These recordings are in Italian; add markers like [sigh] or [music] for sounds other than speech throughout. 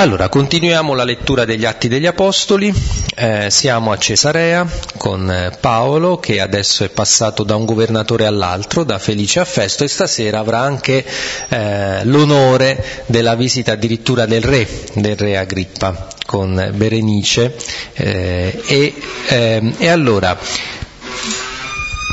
Allora, continuiamo la lettura degli Atti degli Apostoli, eh, siamo a Cesarea con eh, Paolo che adesso è passato da un governatore all'altro, da Felice a Festo e stasera avrà anche eh, l'onore della visita addirittura del re, del re Agrippa con Berenice eh, e, ehm, e allora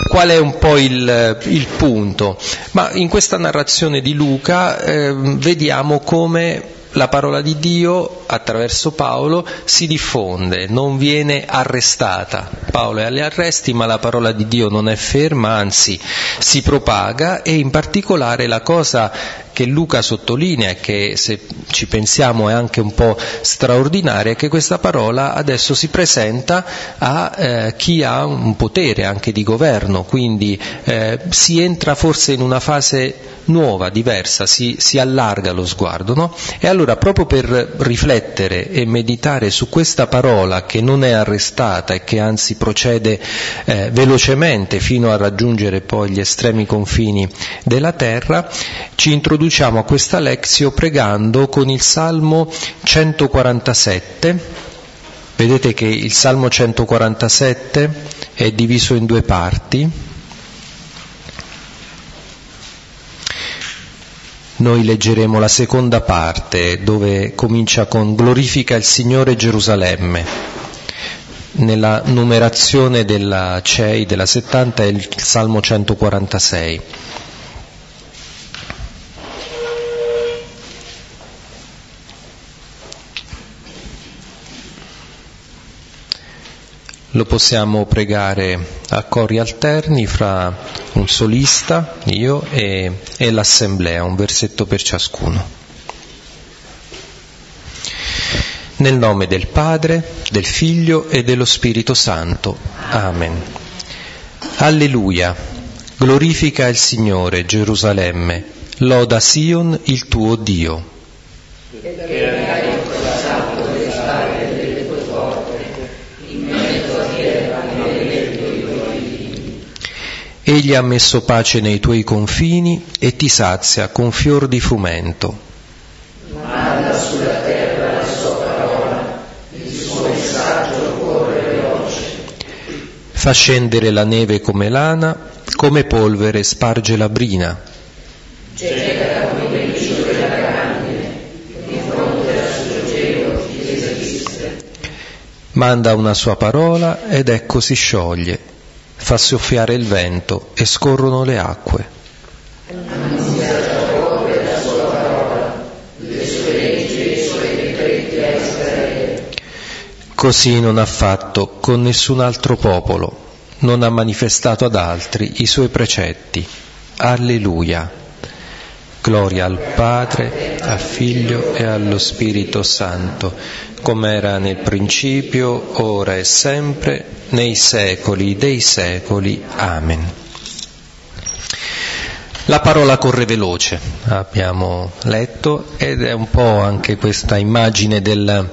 Qual è un po' il, il, punto? Ma in questa narrazione di Luca eh, vediamo come la parola di Dio attraverso Paolo si diffonde, non viene arrestata. Paolo è agli arresti, ma la parola di Dio non è ferma, anzi si propaga e in particolare la cosa che Luca sottolinea e che se ci pensiamo è anche un po' straordinaria è che questa parola adesso si presenta a eh, chi ha un potere anche di governo, quindi eh, si entra forse in una fase nuova, diversa, si, si allarga lo sguardo. No? E allora proprio per riflettere e meditare su questa parola che non è arrestata e che anzi procede eh, velocemente fino a raggiungere poi gli estremi confini della terra, ci introduciamo a questa lezio pregando con il Salmo 147. Vedete che il Salmo 147 è diviso in due parti. Noi leggeremo la seconda parte dove comincia con Glorifica il Signore Gerusalemme. Nella numerazione della CEI della 70 è il Salmo 146. Lo possiamo pregare a cori alterni fra un solista, io e, e l'assemblea, un versetto per ciascuno. Nel nome del Padre, del Figlio e dello Spirito Santo. Amen. Alleluia. Glorifica il Signore, Gerusalemme. Loda Sion, il tuo Dio. Egli ha messo pace nei tuoi confini e ti sazia con fior di frumento. Manda sulla terra la sua parola, il suo messaggio corre veloce. Fa scendere la neve come lana, come polvere sparge la brina. Getta come cielo della grandine, di fronte al suo gelo chi resiste. Manda una sua parola ed ecco si scioglie fa soffiare il vento e scorrono le acque. Così non ha fatto con nessun altro popolo, non ha manifestato ad altri i suoi precetti. Alleluia. Gloria al Padre, al Figlio e allo Spirito Santo, come era nel principio, ora e sempre, nei secoli dei secoli. Amen. La parola corre veloce, abbiamo letto, ed è un po' anche questa immagine del,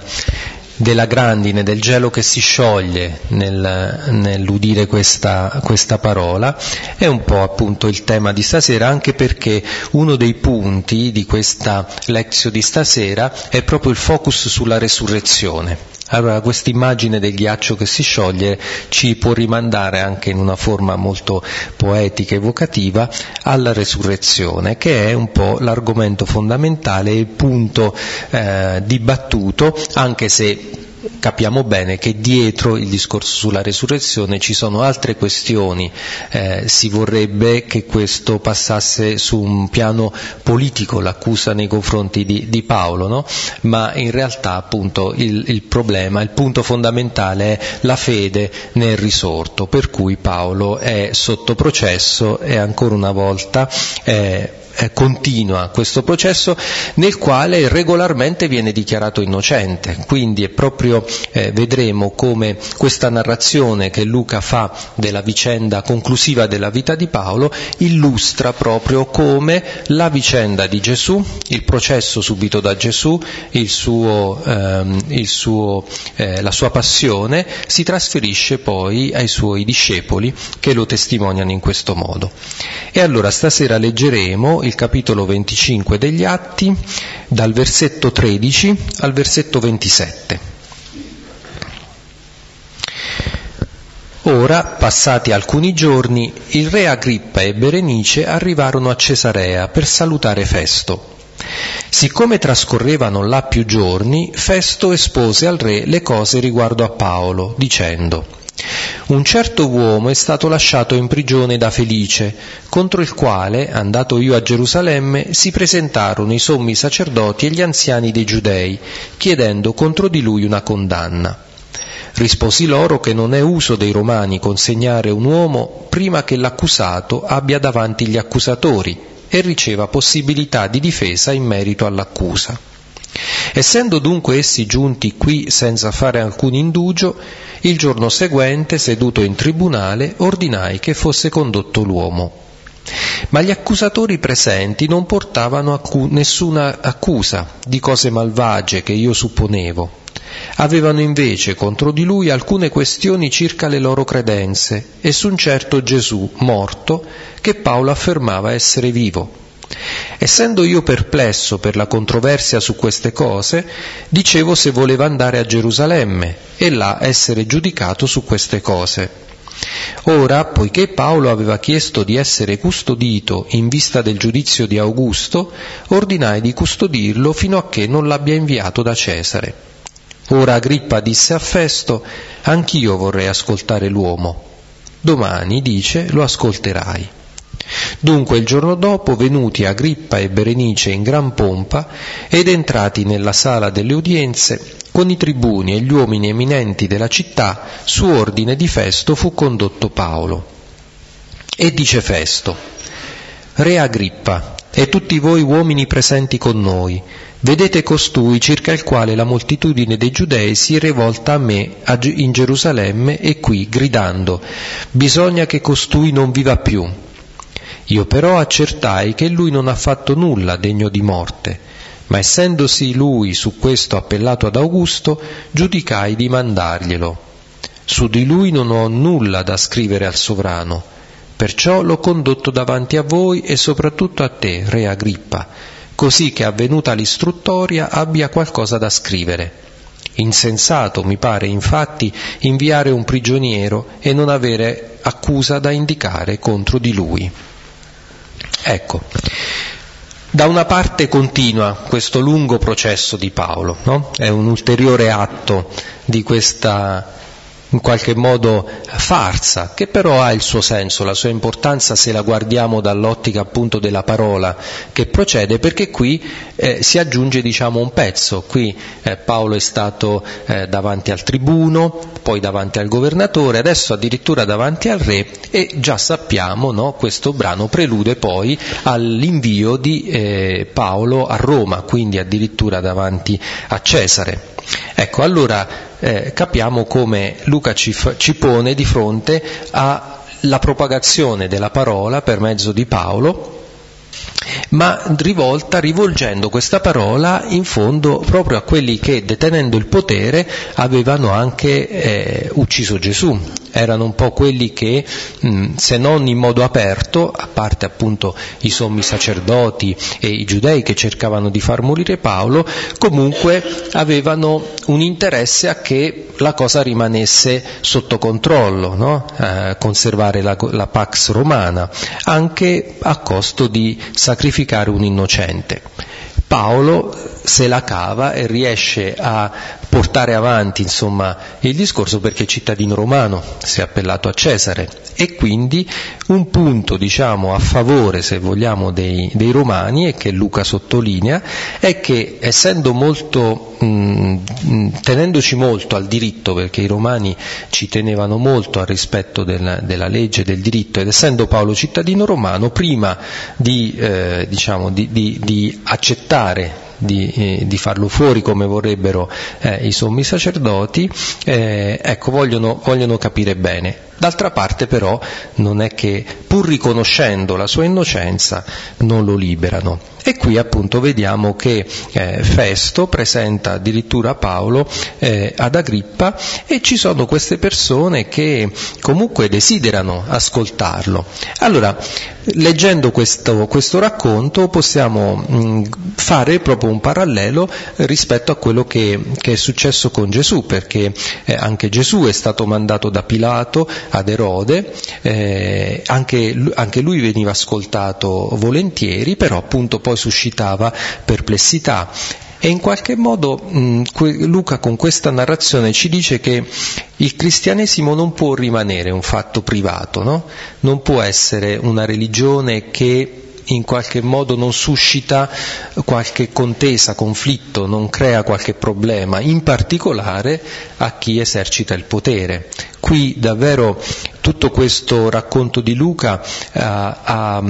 della grandine, del gelo che si scioglie nel, nell'udire questa, questa, parola, è un po' appunto il tema di stasera, anche perché uno dei punti di questa lezione di stasera è proprio il focus sulla resurrezione. Allora questa immagine del ghiaccio che si scioglie ci può rimandare anche in una forma molto poetica, evocativa, alla resurrezione, che è un po' l'argomento fondamentale, il punto eh, dibattuto, anche se capiamo bene che dietro il discorso sulla resurrezione ci sono altre questioni, eh, si vorrebbe che questo passasse su un piano politico, l'accusa nei confronti di, di Paolo, no? ma in realtà appunto il, il, problema, il punto fondamentale è la fede nel risorto, per cui Paolo è sotto processo e ancora una volta è eh, continua questo processo nel quale regolarmente viene dichiarato innocente. Quindi è proprio, eh, vedremo come questa narrazione che Luca fa della vicenda conclusiva della vita di Paolo illustra proprio come la vicenda di Gesù, il processo subito da Gesù, suo, ehm, suo, eh, la sua passione si trasferisce poi ai suoi discepoli che lo testimoniano in questo modo. E allora stasera leggeremo il capitolo 25 degli Atti, dal versetto 13 al versetto 27. Ora, passati alcuni giorni, il re Agrippa e Berenice arrivarono a Cesarea per salutare Festo. Siccome trascorrevano là più giorni, Festo espose al re le cose riguardo a Paolo, dicendo un certo uomo è stato lasciato in prigione da Felice, contro il quale, andato io a Gerusalemme, si presentarono i sommi sacerdoti e gli anziani dei giudei, chiedendo contro di lui una condanna. Risposi loro che non è uso dei romani consegnare un uomo prima che l'accusato abbia davanti gli accusatori e riceva possibilità di difesa in merito all'accusa. Essendo dunque essi giunti qui senza fare alcun indugio, il giorno seguente, seduto in tribunale, ordinai che fosse condotto l'uomo. Ma gli accusatori presenti non portavano accu- nessuna accusa di cose malvagie che io supponevo Avevano invece contro di lui alcune questioni circa le loro credenze e su un certo Gesù morto che Paolo affermava essere vivo. Essendo io perplesso per la controversia su queste cose, dicevo se voleva andare a Gerusalemme e là essere giudicato su queste cose. Ora, poiché Paolo aveva chiesto di essere custodito in vista del giudizio di Augusto, ordinai di custodirlo fino a che non l'abbia inviato da Cesare. Ora Agrippa disse a Festo, anch'io vorrei ascoltare l'uomo. Domani, dice, lo ascolterai. Dunque il giorno dopo, venuti Agrippa e Berenice in gran pompa ed entrati nella sala delle udienze, con i tribuni e gli uomini eminenti della città, su ordine di Festo fu condotto Paolo. E dice Festo, Re Agrippa, e tutti voi uomini presenti con noi, Vedete costui circa il quale la moltitudine dei giudei si è rivolta a me in Gerusalemme e qui, gridando, bisogna che costui non viva più. Io però accertai che lui non ha fatto nulla degno di morte, ma essendosi lui su questo appellato ad Augusto, giudicai di mandarglielo. Su di lui non ho nulla da scrivere al sovrano, perciò l'ho condotto davanti a voi e soprattutto a te, re Agrippa, così che avvenuta l'istruttoria abbia qualcosa da scrivere. Insensato mi pare infatti inviare un prigioniero e non avere accusa da indicare contro di lui. Ecco, da una parte continua questo lungo processo di Paolo, no? è un ulteriore atto di questa in qualche modo farsa, che però ha il suo senso, la sua importanza se la guardiamo dall'ottica appunto della parola che procede, perché qui eh, si aggiunge diciamo un pezzo, qui eh, Paolo è stato eh, davanti al tribuno, poi davanti al governatore, adesso addirittura davanti al re e già sappiamo, no, questo brano prelude poi all'invio di eh, Paolo a Roma, quindi addirittura davanti a Cesare. Ecco, allora eh, capiamo come Luca ci, fa, ci pone di fronte alla propagazione della parola per mezzo di Paolo, ma rivolta, rivolgendo questa parola in fondo proprio a quelli che detenendo il potere avevano anche eh, ucciso Gesù, erano un po' quelli che, mh, se non in modo aperto, a parte appunto i sommi sacerdoti e i giudei che cercavano di far morire Paolo, comunque avevano un interesse a che la cosa rimanesse sotto controllo, no? eh, conservare la, la pax romana, anche a costo di sacrificare un innocente. Paolo se la cava e riesce a portare avanti insomma, il discorso perché cittadino romano, si è appellato a Cesare. E quindi un punto diciamo, a favore, se vogliamo, dei, dei, romani e che Luca sottolinea è che essendo molto, mh, tenendoci molto al diritto, perché i romani ci tenevano molto al rispetto della, della legge, del diritto, ed essendo Paolo cittadino romano, prima di, eh, diciamo, di, di, di accettare di, eh, di farlo fuori come vorrebbero eh, i sommi sacerdoti, eh, ecco, vogliono, vogliono capire bene. D'altra parte però non è che pur riconoscendo la sua innocenza non lo liberano. E qui appunto vediamo che eh, Festo presenta addirittura Paolo eh, ad Agrippa e ci sono queste persone che comunque desiderano ascoltarlo. Allora, leggendo questo, questo racconto possiamo mh, fare proprio un parallelo rispetto a quello che, che è successo con Gesù, perché eh, anche Gesù è stato mandato da Pilato ad Erode, eh, anche, anche lui veniva ascoltato volentieri, però appunto poi suscitava perplessità e in qualche modo mh, Luca con questa narrazione ci dice che il cristianesimo non può rimanere un fatto privato, no? non può essere una religione che in qualche modo non suscita qualche contesa, conflitto, non crea qualche problema, in particolare a chi esercita il potere. Qui davvero tutto questo racconto di Luca eh, ha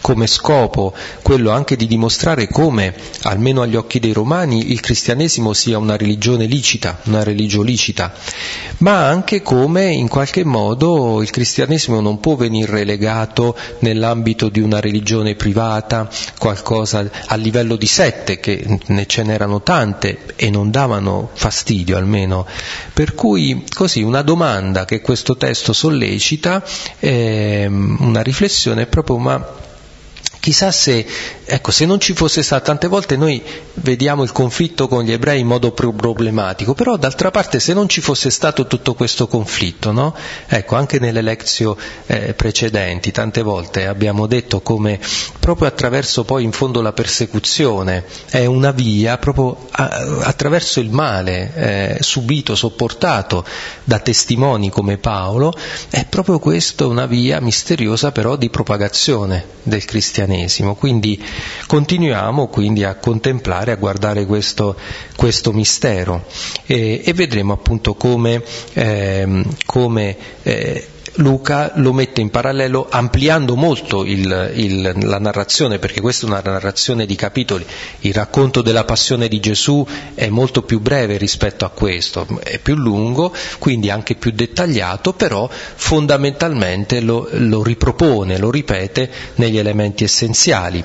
come scopo quello anche di dimostrare come, almeno agli occhi dei romani, il cristianesimo sia una religione licita, una religione licita, ma anche come in qualche modo il cristianesimo non può venire relegato nell'ambito di una religione privata, qualcosa a livello di sette, che ne ce n'erano tante e non davano fastidio almeno. Per cui così una domanda che questo testo sollecita, è una riflessione è proprio ma Chissà se, ecco, se non ci fosse stato, tante volte noi vediamo il conflitto con gli ebrei in modo problematico, però d'altra parte se non ci fosse stato tutto questo conflitto, no? Ecco, anche nelle lezioni eh, precedenti, tante volte abbiamo detto come proprio attraverso poi in fondo la persecuzione è una via proprio a, attraverso il male eh, subito, sopportato da testimoni come Paolo, è proprio questa una via misteriosa però di propagazione del cristianesimo cristianesimo. Quindi continuiamo quindi a contemplare, a guardare questo, questo mistero e, e, vedremo appunto come, eh, come eh, Luca lo mette in parallelo ampliando molto il, il, la narrazione, perché questa è una narrazione di capitoli. Il racconto della passione di Gesù è molto più breve rispetto a questo, è più lungo, quindi anche più dettagliato, però fondamentalmente lo, lo ripropone, lo ripete negli elementi essenziali.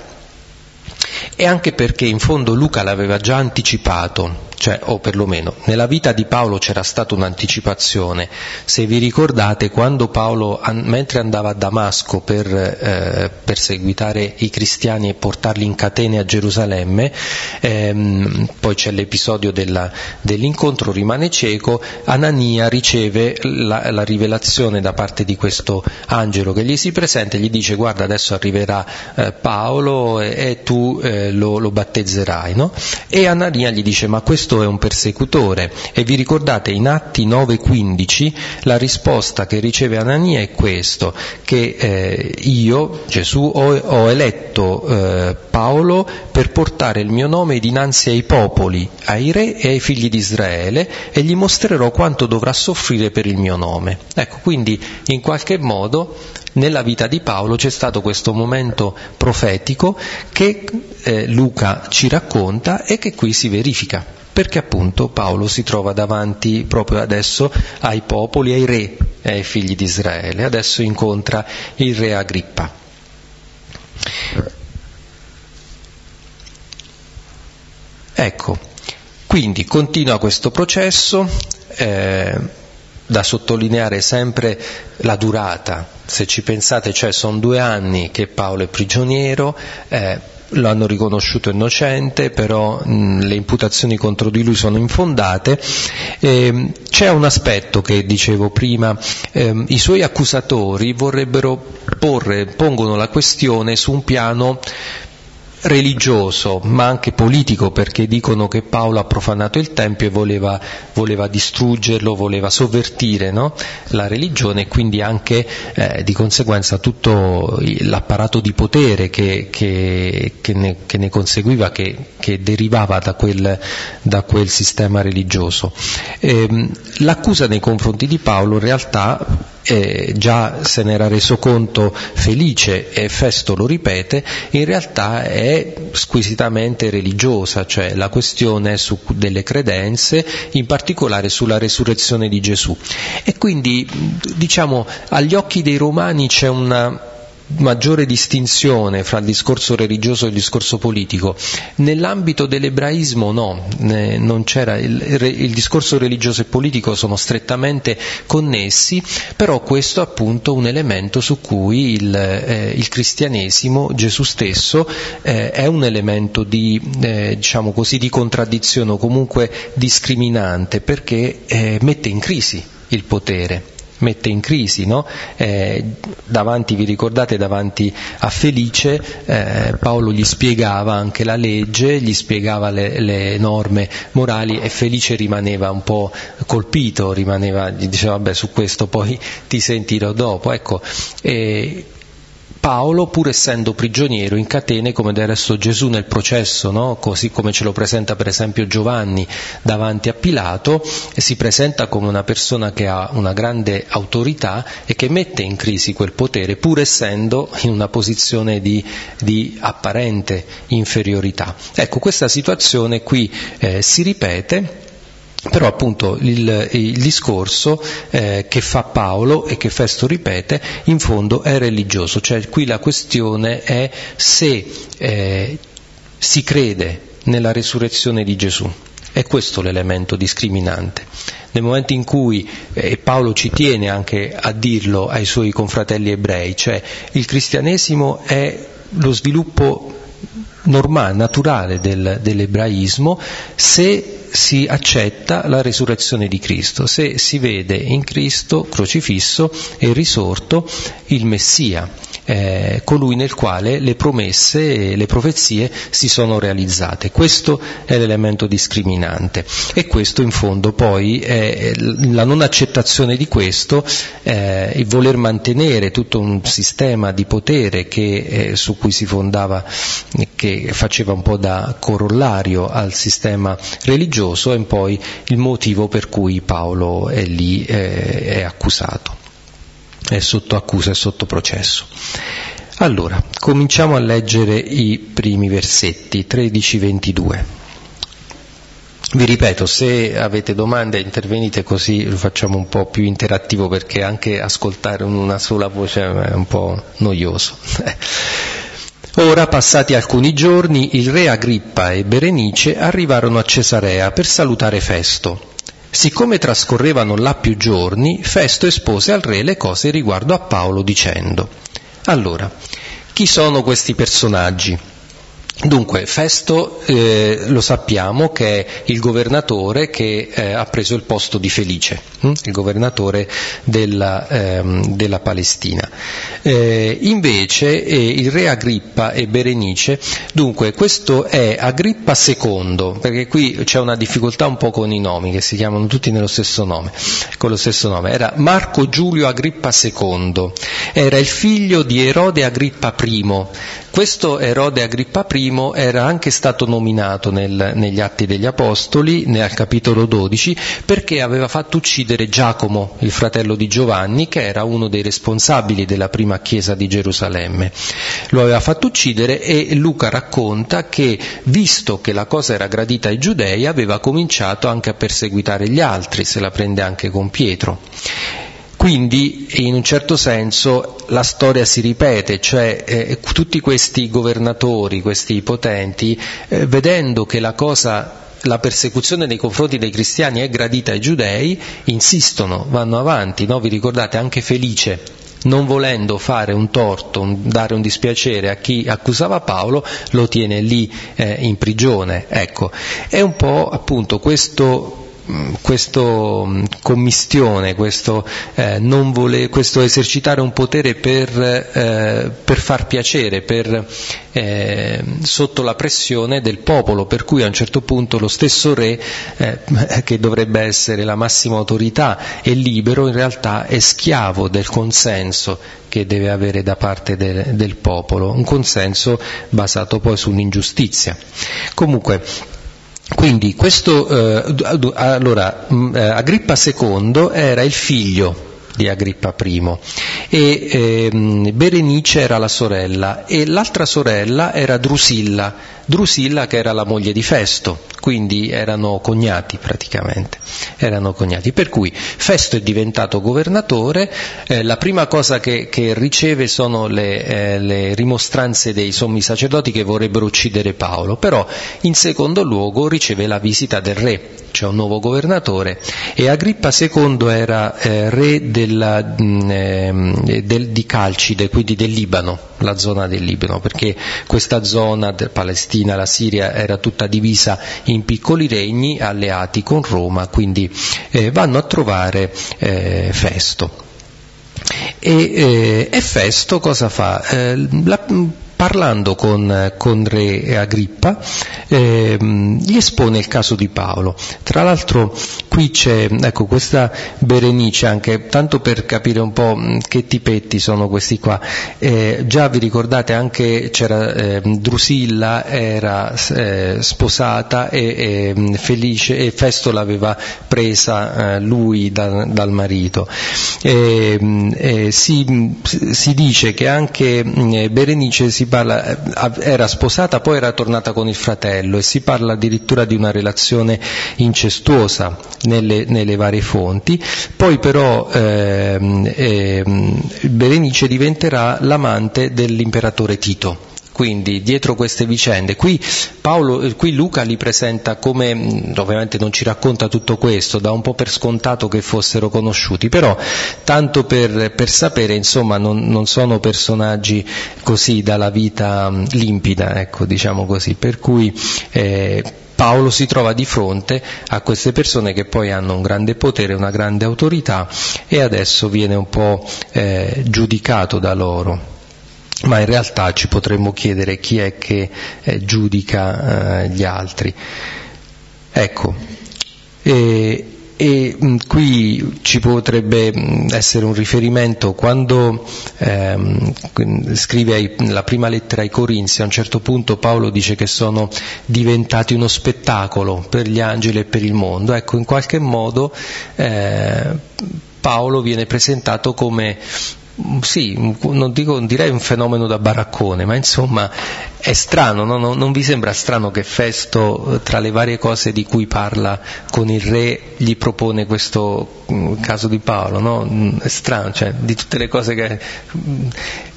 E anche perché in fondo Luca l'aveva già anticipato, cioè, o perlomeno nella vita di Paolo c'era stata un'anticipazione. Se vi ricordate, quando Paolo, mentre andava a Damasco per eh, perseguitare i cristiani e portarli in catene a Gerusalemme, ehm, poi c'è l'episodio della, dell'incontro, rimane cieco, Anania riceve la, la, rivelazione da parte di questo angelo che gli si presenta e gli dice guarda adesso arriverà eh, Paolo e, e tu eh, lo, lo, battezzerai. No? E Anania gli dice ma questo questo è un persecutore e vi ricordate in Atti 9:15 la risposta che riceve Anania è questo, che eh, io, Gesù, ho, ho eletto eh, Paolo per portare il mio nome dinanzi ai popoli, ai re e ai figli di Israele e gli mostrerò quanto dovrà soffrire per il mio nome. Ecco, quindi in qualche modo nella vita di Paolo c'è stato questo momento profetico che eh, Luca ci racconta e che qui si verifica perché appunto Paolo si trova davanti proprio adesso ai popoli, ai re ai figli di Israele, adesso incontra il re Agrippa. Ecco, quindi continua questo processo, eh, da sottolineare sempre la durata, se ci pensate, cioè sono due anni che Paolo è prigioniero, eh, lo hanno riconosciuto innocente, però le imputazioni contro di lui sono infondate. Eh, c'è un aspetto che dicevo prima, eh, i suoi accusatori vorrebbero porre, pongono la questione su un piano religioso ma anche politico perché dicono che Paolo ha profanato il Tempio e voleva, voleva distruggerlo, voleva sovvertire no? la religione e quindi anche eh, di conseguenza tutto l'apparato di potere che, che, che, ne, che ne, conseguiva, che, derivava da quel, da quel, sistema religioso. E, ehm, l'accusa nei confronti di Paolo in realtà eh, già se n'era reso conto felice e Festo lo ripete, in realtà è squisitamente religiosa, cioè la questione su, delle credenze, in particolare sulla resurrezione di Gesù. E quindi, diciamo, agli occhi dei romani c'è una maggiore distinzione fra il discorso religioso e il discorso politico. Nell'ambito dell'ebraismo no, non c'era, il, il, discorso religioso e politico sono strettamente connessi, però questo è appunto un elemento su cui il, eh, il cristianesimo, Gesù stesso, eh, è un elemento di, eh, diciamo così, di contraddizione o comunque discriminante perché eh, mette in crisi il potere mette in crisi, no? eh, davanti, vi ricordate, davanti a Felice eh, Paolo gli spiegava anche la legge, gli spiegava le, le, norme morali e Felice rimaneva un po' colpito, rimaneva, gli diceva vabbè su questo poi ti sentirò dopo. Ecco, eh, Paolo, pur essendo prigioniero in catene, come del resto Gesù nel processo, no? così come ce lo presenta per esempio Giovanni davanti a Pilato, si presenta come una persona che ha una grande autorità e che mette in crisi quel potere, pur essendo in una posizione di, di apparente inferiorità. Ecco, questa situazione qui eh, si ripete però appunto il, il discorso eh, che fa Paolo e che Festo ripete in fondo è religioso, cioè qui la questione è se eh, si crede nella resurrezione di Gesù. È questo l'elemento discriminante. Nel momento in cui, e eh, Paolo ci tiene anche a dirlo ai suoi confratelli ebrei, cioè il cristianesimo è lo sviluppo normale, naturale del, dell'ebraismo, se si accetta la resurrezione di Cristo, se si vede in Cristo crocifisso e risorto il Messia, eh, colui nel quale le promesse e le profezie si sono realizzate. Questo è l'elemento discriminante e questo in fondo poi è la non accettazione di questo, eh, il voler mantenere tutto un sistema di potere che, eh, su cui si fondava, che faceva un po' da corollario al sistema religioso è poi il motivo per cui Paolo è lì, eh, è accusato è sotto accusa, è sotto processo. Allora, cominciamo a leggere i primi versetti, 13-22. Vi ripeto, se avete domande intervenite così lo facciamo un po' più interattivo perché anche ascoltare una sola voce è un po' noioso. [laughs] Ora, passati alcuni giorni, il re Agrippa e Berenice arrivarono a Cesarea per salutare Festo Siccome trascorrevano là più giorni, Festo espose al re le cose riguardo a Paolo dicendo, allora, chi sono questi personaggi? Dunque, Festo eh, lo sappiamo che è il governatore che eh, ha preso il posto di Felice, hm? il governatore della, ehm, della Palestina. Eh, invece eh, il re Agrippa e Berenice, dunque questo è Agrippa II, perché qui c'è una difficoltà un po' con i nomi, che si chiamano tutti nello stesso nome, con lo stesso nome, era Marco Giulio Agrippa II, era il figlio di Erode Agrippa I, questo Erode Agrippa I era anche stato nominato nel, negli Atti degli Apostoli, nel capitolo 12, perché aveva fatto uccidere Giacomo, il fratello di Giovanni, che era uno dei responsabili della prima chiesa di Gerusalemme. Lo aveva fatto uccidere e Luca racconta che, visto che la cosa era gradita ai giudei, aveva cominciato anche a perseguitare gli altri, se la prende anche con Pietro. Quindi in un certo senso la storia si ripete, cioè eh, tutti questi governatori, questi potenti, eh, vedendo che la cosa la persecuzione nei confronti dei cristiani è gradita ai giudei, insistono, vanno avanti, no? vi ricordate anche Felice, non volendo fare un torto, un, dare un dispiacere a chi accusava Paolo, lo tiene lì eh, in prigione. Ecco, è un po' appunto questo Mm, questa mm, commistione, questo, eh, vole, questo, esercitare un potere per, eh, per far piacere, per, eh, sotto la pressione del popolo, per cui a un certo punto lo stesso re, eh, [laughs] che dovrebbe essere la massima autorità e libero, in realtà è schiavo del consenso che deve avere da parte del, del popolo, un consenso basato poi sull'ingiustizia. Comunque, quindi questo, eh, allora, mm, eh, Agrippa II era il figlio di Agrippa I. E ehm, Berenice era la sorella e l'altra sorella era Drusilla, Drusilla che era la moglie di Festo, quindi erano cognati praticamente, erano cognati. Per cui Festo è diventato governatore, eh, la prima cosa che, che riceve sono le, eh, le, rimostranze dei sommi sacerdoti che vorrebbero uccidere Paolo, però in secondo luogo riceve la visita del re, c'è un nuovo governatore. E Agrippa II era eh, re della, mh, mm, eh, del, di Calcide, quindi del Libano, la zona del Libano, perché questa zona, Palestina, la Siria, era tutta divisa in piccoli regni alleati con Roma, quindi eh, vanno a trovare eh, Festo. E, eh, Festo cosa fa? Eh, la, parlando con, con re Agrippa, eh, gli espone il caso di Paolo. Tra l'altro qui c'è, ecco, questa Berenice anche, tanto per capire un po' che tipetti sono questi qua, eh, già vi ricordate anche c'era eh, Drusilla, era eh, sposata e, e, felice, e Festo l'aveva presa eh, lui da, dal marito. Si, si, dice che anche Berenice si parla, eh, era sposata, poi era tornata con il fratello e si parla addirittura di una relazione incestuosa nelle, nelle varie fonti, poi però ehm, ehm, Berenice diventerà l'amante dell'imperatore Tito quindi dietro queste vicende, qui, Paolo, eh, qui Luca li presenta come, mm, ovviamente non ci racconta tutto questo, dà un po' per scontato che fossero conosciuti, però tanto per, per sapere, insomma, non, non, sono personaggi così dalla vita mm, limpida, ecco, diciamo così, per cui eh, Paolo si trova di fronte a queste persone che poi hanno un grande potere, una grande autorità e adesso viene un po' eh, giudicato da loro ma in realtà ci potremmo chiedere chi è che eh, giudica eh, gli altri. Ecco, e, e mh, qui ci potrebbe mh, essere un riferimento quando ehm, scrive ai, la prima lettera ai Corinzi, a un certo punto Paolo dice che sono diventati uno spettacolo per gli angeli e per il mondo. Ecco, in qualche modo eh, Paolo viene presentato come sì, non, dico, direi un fenomeno da baraccone, ma insomma è strano, no? non, non, vi sembra strano che Festo, tra le varie cose di cui parla con il re, gli propone questo mm, caso di Paolo? No? Mm, è strano, cioè, di tutte le cose che mm,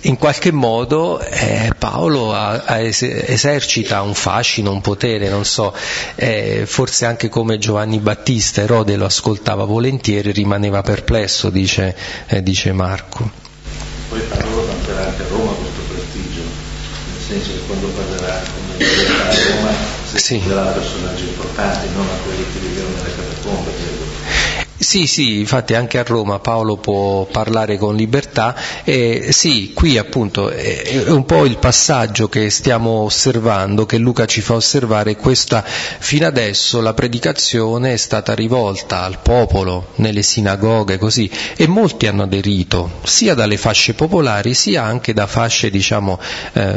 in qualche modo eh, Paolo ha, ha esercita un fascino, un potere, non so, eh, forse anche come Giovanni Battista, Erode lo ascoltava volentieri, rimaneva perplesso, dice, eh, dice Marco. Poi a loro manterrà anche a Roma questo prestigio, nel senso che quando parlerà come a Roma si sì. personaggi importanti, non a quelli che vivevano nelle. Sì, sì, infatti anche a Roma Paolo può parlare con libertà e sì, qui appunto è un po' il passaggio che stiamo osservando, che Luca ci fa osservare, questa fino adesso la predicazione è stata rivolta al popolo, nelle sinagoghe, così, e molti hanno aderito, sia dalle fasce popolari sia anche da fasce, diciamo, eh,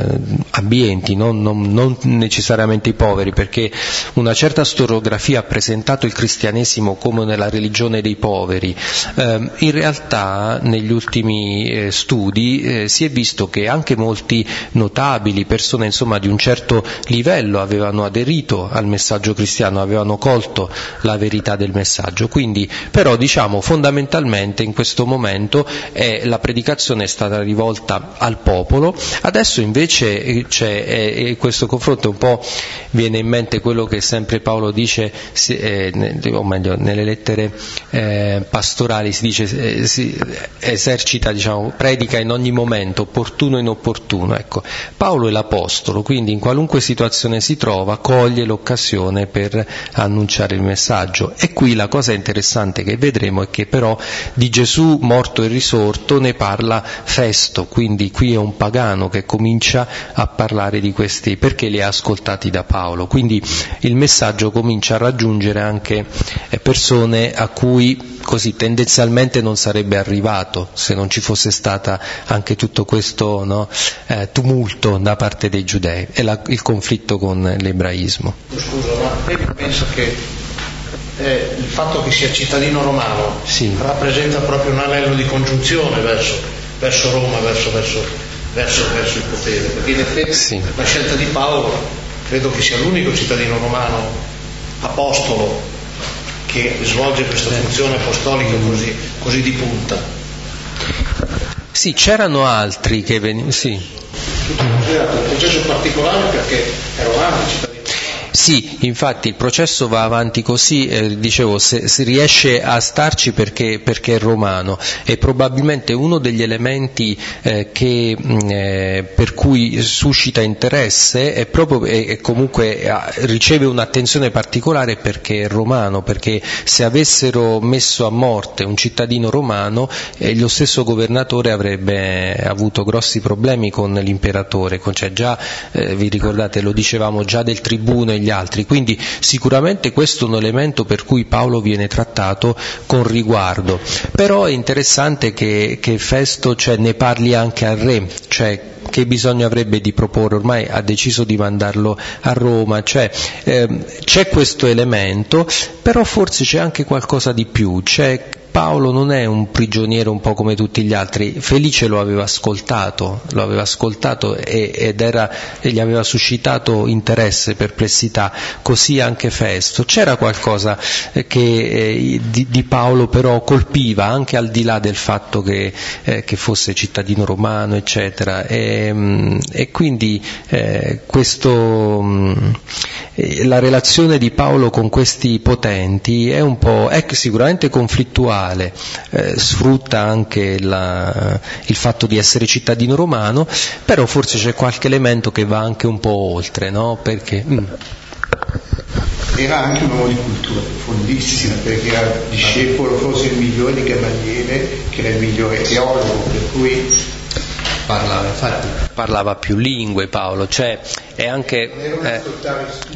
ambienti, non, non, non necessariamente i poveri, perché una certa storiografia ha presentato il cristianesimo come nella religione dei poveri. Eh, in realtà negli ultimi eh, studi eh, si è visto che anche molti notabili, persone insomma, di un certo livello avevano aderito al messaggio cristiano, avevano colto la verità del messaggio. Quindi però diciamo fondamentalmente in questo momento la predicazione è stata rivolta al popolo, adesso invece eh, c'è eh, questo confronto un po' viene in mente quello che sempre Paolo dice, eh, o meglio nelle lettere eh, pastorali si dice eh, si esercita, diciamo, predica in ogni momento, opportuno e inopportuno. Ecco, Paolo è l'apostolo, quindi in qualunque situazione si trova coglie l'occasione per annunciare il messaggio. E qui la cosa interessante che vedremo è che però di Gesù morto e risorto ne parla Festo, quindi qui è un pagano che comincia a parlare di questi, perché li ha ascoltati da Paolo. Quindi il messaggio comincia a raggiungere anche eh, persone a cui cui così tendenzialmente non sarebbe arrivato se non ci fosse stata anche tutto questo no, eh, tumulto da parte dei giudei e la, il conflitto con l'ebraismo. Scusa, ma penso che eh, il fatto che sia cittadino romano sì. rappresenta proprio un anello di congiunzione verso, verso Roma, verso, verso, verso, verso, il potere, perché in effetti sì. la scelta di Paolo credo che sia l'unico cittadino romano apostolo che svolge questa funzione apostolica così, così di punta. Sì, c'erano altri che venivano. Sì. Tutto un processo particolare perché è romano cittadino sì, infatti il processo va avanti così, eh, dicevo, se, si riesce a starci perché, perché, è romano. E probabilmente uno degli elementi eh, che, mm, eh, per cui suscita interesse è proprio, e comunque riceve un'attenzione particolare perché è romano, perché se avessero messo a morte un cittadino romano eh, lo stesso governatore avrebbe avuto grossi problemi con l'imperatore, cioè già, eh, vi ricordate, lo dicevamo già del tribuno e gli altri. Quindi sicuramente questo è un elemento per cui Paolo viene trattato con riguardo. Però è interessante che, che Festo cioè, ne parli anche al re, cioè che bisogno avrebbe di proporre, ormai ha deciso di mandarlo a Roma, cioè, ehm, c'è questo elemento, però forse c'è anche qualcosa di più, c'è Paolo non è un prigioniero un po' come tutti gli altri, Felice lo aveva ascoltato, lo aveva ascoltato ed era, e gli aveva suscitato interesse, perplessità, così anche Festo. C'era qualcosa eh, che eh, di, di, Paolo però colpiva anche al di là del fatto che, eh, che fosse cittadino romano, eccetera. E, mm, e quindi eh, questo, mm, eh, la relazione di Paolo con questi potenti è è sicuramente conflittuale, eh, sfrutta anche la, il fatto di essere cittadino romano, però forse c'è qualche elemento che va anche un po' oltre, no? Perché, mm. Era anche un uomo di cultura profondissima, perché era discepolo forse il migliore di Gamaliele, che era il migliore teologo, per cui parlava, infatti parlava più lingue Paolo, cioè è anche... Eh,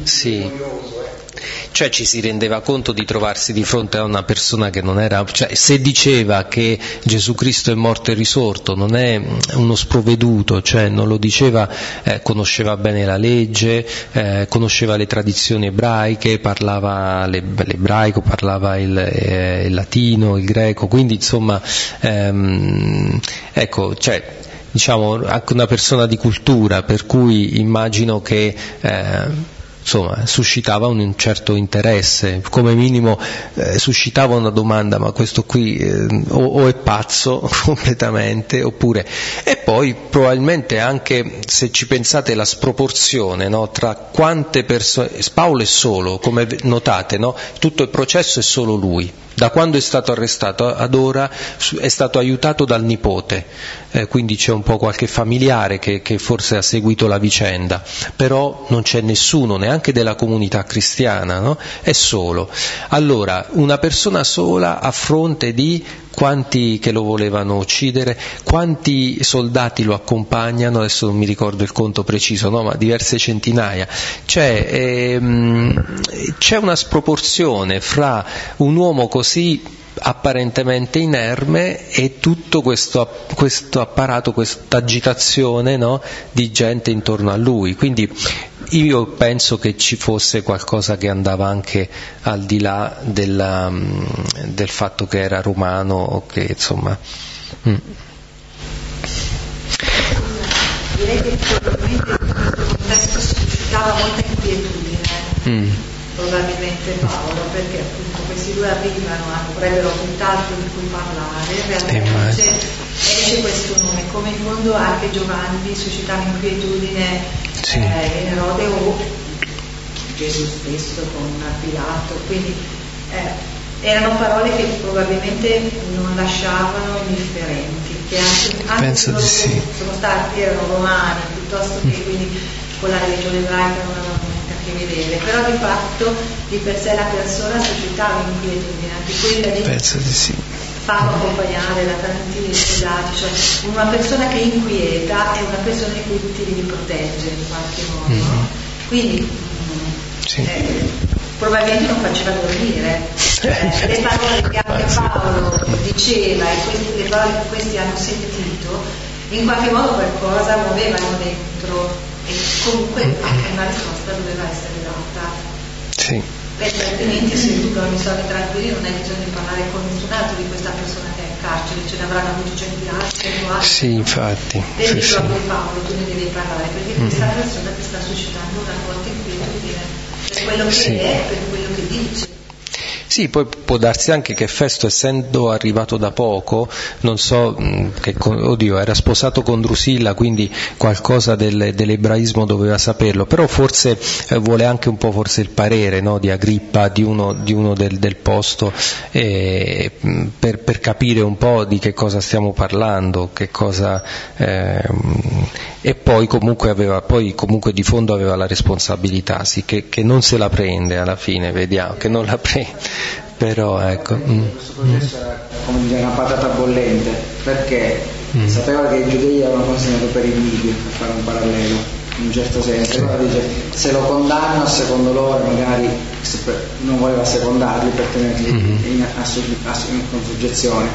sì. Eh. Cioè ci si rendeva conto di trovarsi di fronte a una persona che non era, cioè se diceva che Gesù Cristo è morto e risorto, non è uno sprovveduto, cioè non lo diceva, eh, conosceva bene la legge, eh, conosceva le tradizioni ebraiche, parlava l'ebraico, parlava il, eh, il, latino, il greco, quindi insomma, ehm, ecco, cioè, diciamo anche una persona di cultura, per cui immagino che eh, insomma, suscitava un certo interesse, come minimo eh, suscitava una domanda, ma questo qui eh, o, o, è pazzo [laughs] completamente, oppure... E poi probabilmente anche, se ci pensate, la sproporzione no, tra quante persone... Paolo è solo, come notate, no? tutto il processo è solo lui. Da quando è stato arrestato ad ora è stato aiutato dal nipote, eh, quindi c'è un po' qualche familiare che, che, forse ha seguito la vicenda, però non c'è nessuno, neanche della comunità cristiana, no? è solo. Allora, una persona sola a fronte di quanti che lo volevano uccidere, quanti soldati lo accompagnano, adesso non mi ricordo il conto preciso, no? ma diverse centinaia. Cioè, ehm, c'è una sproporzione fra un uomo così apparentemente inerme e tutto questo, questo apparato, questa agitazione no, di gente intorno a lui. Quindi io penso che ci fosse qualcosa che andava anche al di là della, mm, del fatto che era romano o che insomma. Mm. Direi che probabilmente in questo contesto suscitava molta inquietudine. Mm probabilmente Paolo, perché appunto questi due arrivano, avrebbero tutt'altro di cui parlare, realmente esce questo nome, come in fondo anche Giovanni suscitava inquietudine sì. eh, in Erode o Gesù stesso con Pilato, quindi eh, erano parole che probabilmente non lasciavano indifferenti, che anche, anche loro sì. sono stati, erano romani, piuttosto che mm. quindi con la religione ebraica non avevano che vedere, però di fatto di per sé la persona suscitava inquietudine, anche quella di, Penso di sì. Farlo accompagnare da tanti scusati, cioè una persona che inquieta è una persona di cui ti devi proteggere in qualche modo. Mm-hmm. Quindi sì. eh, probabilmente non faceva dormire. Eh, le parole che anche Paolo diceva e questi, le parole che questi hanno sentito, in qualche modo qualcosa muovevano dentro e comunque una risposta doveva essere data. Sì. Perché altrimenti se tu dormi sonni tranquilli non hai bisogno di parlare con nessun altro di questa persona che è in carcere, ce ne avranno avuto cento altri. Sì, infatti. Devi sì, proprio sì. Paolo, tu ne devi parlare, perché mm. questa persona ti sta suscitando una forte inquietudine per quello che sì. è, per quello che dice. Sì, poi può darsi anche che Festo, essendo arrivato da poco, non so, mm, che, oddio, era sposato con Drusilla, quindi qualcosa del, dell'ebraismo doveva saperlo, però forse eh, vuole anche un po' forse il parere no, di Agrippa, di uno, di uno del, del, posto, eh, per, per, capire un po' di che cosa stiamo parlando, cosa, eh, e poi comunque, aveva, poi comunque di fondo aveva la responsabilità, sì, che, che non se la prende alla fine, vediamo, che non la [laughs] prende però ecco mm. questo processo era come dire una patata bollente perché mm. sapeva che i giudei avevano consegnato per i invidio per fare un parallelo in un certo senso sì. allora dice se lo condanno secondo loro magari non voleva secondarli per tenerli mm-hmm. in, in, in soggezione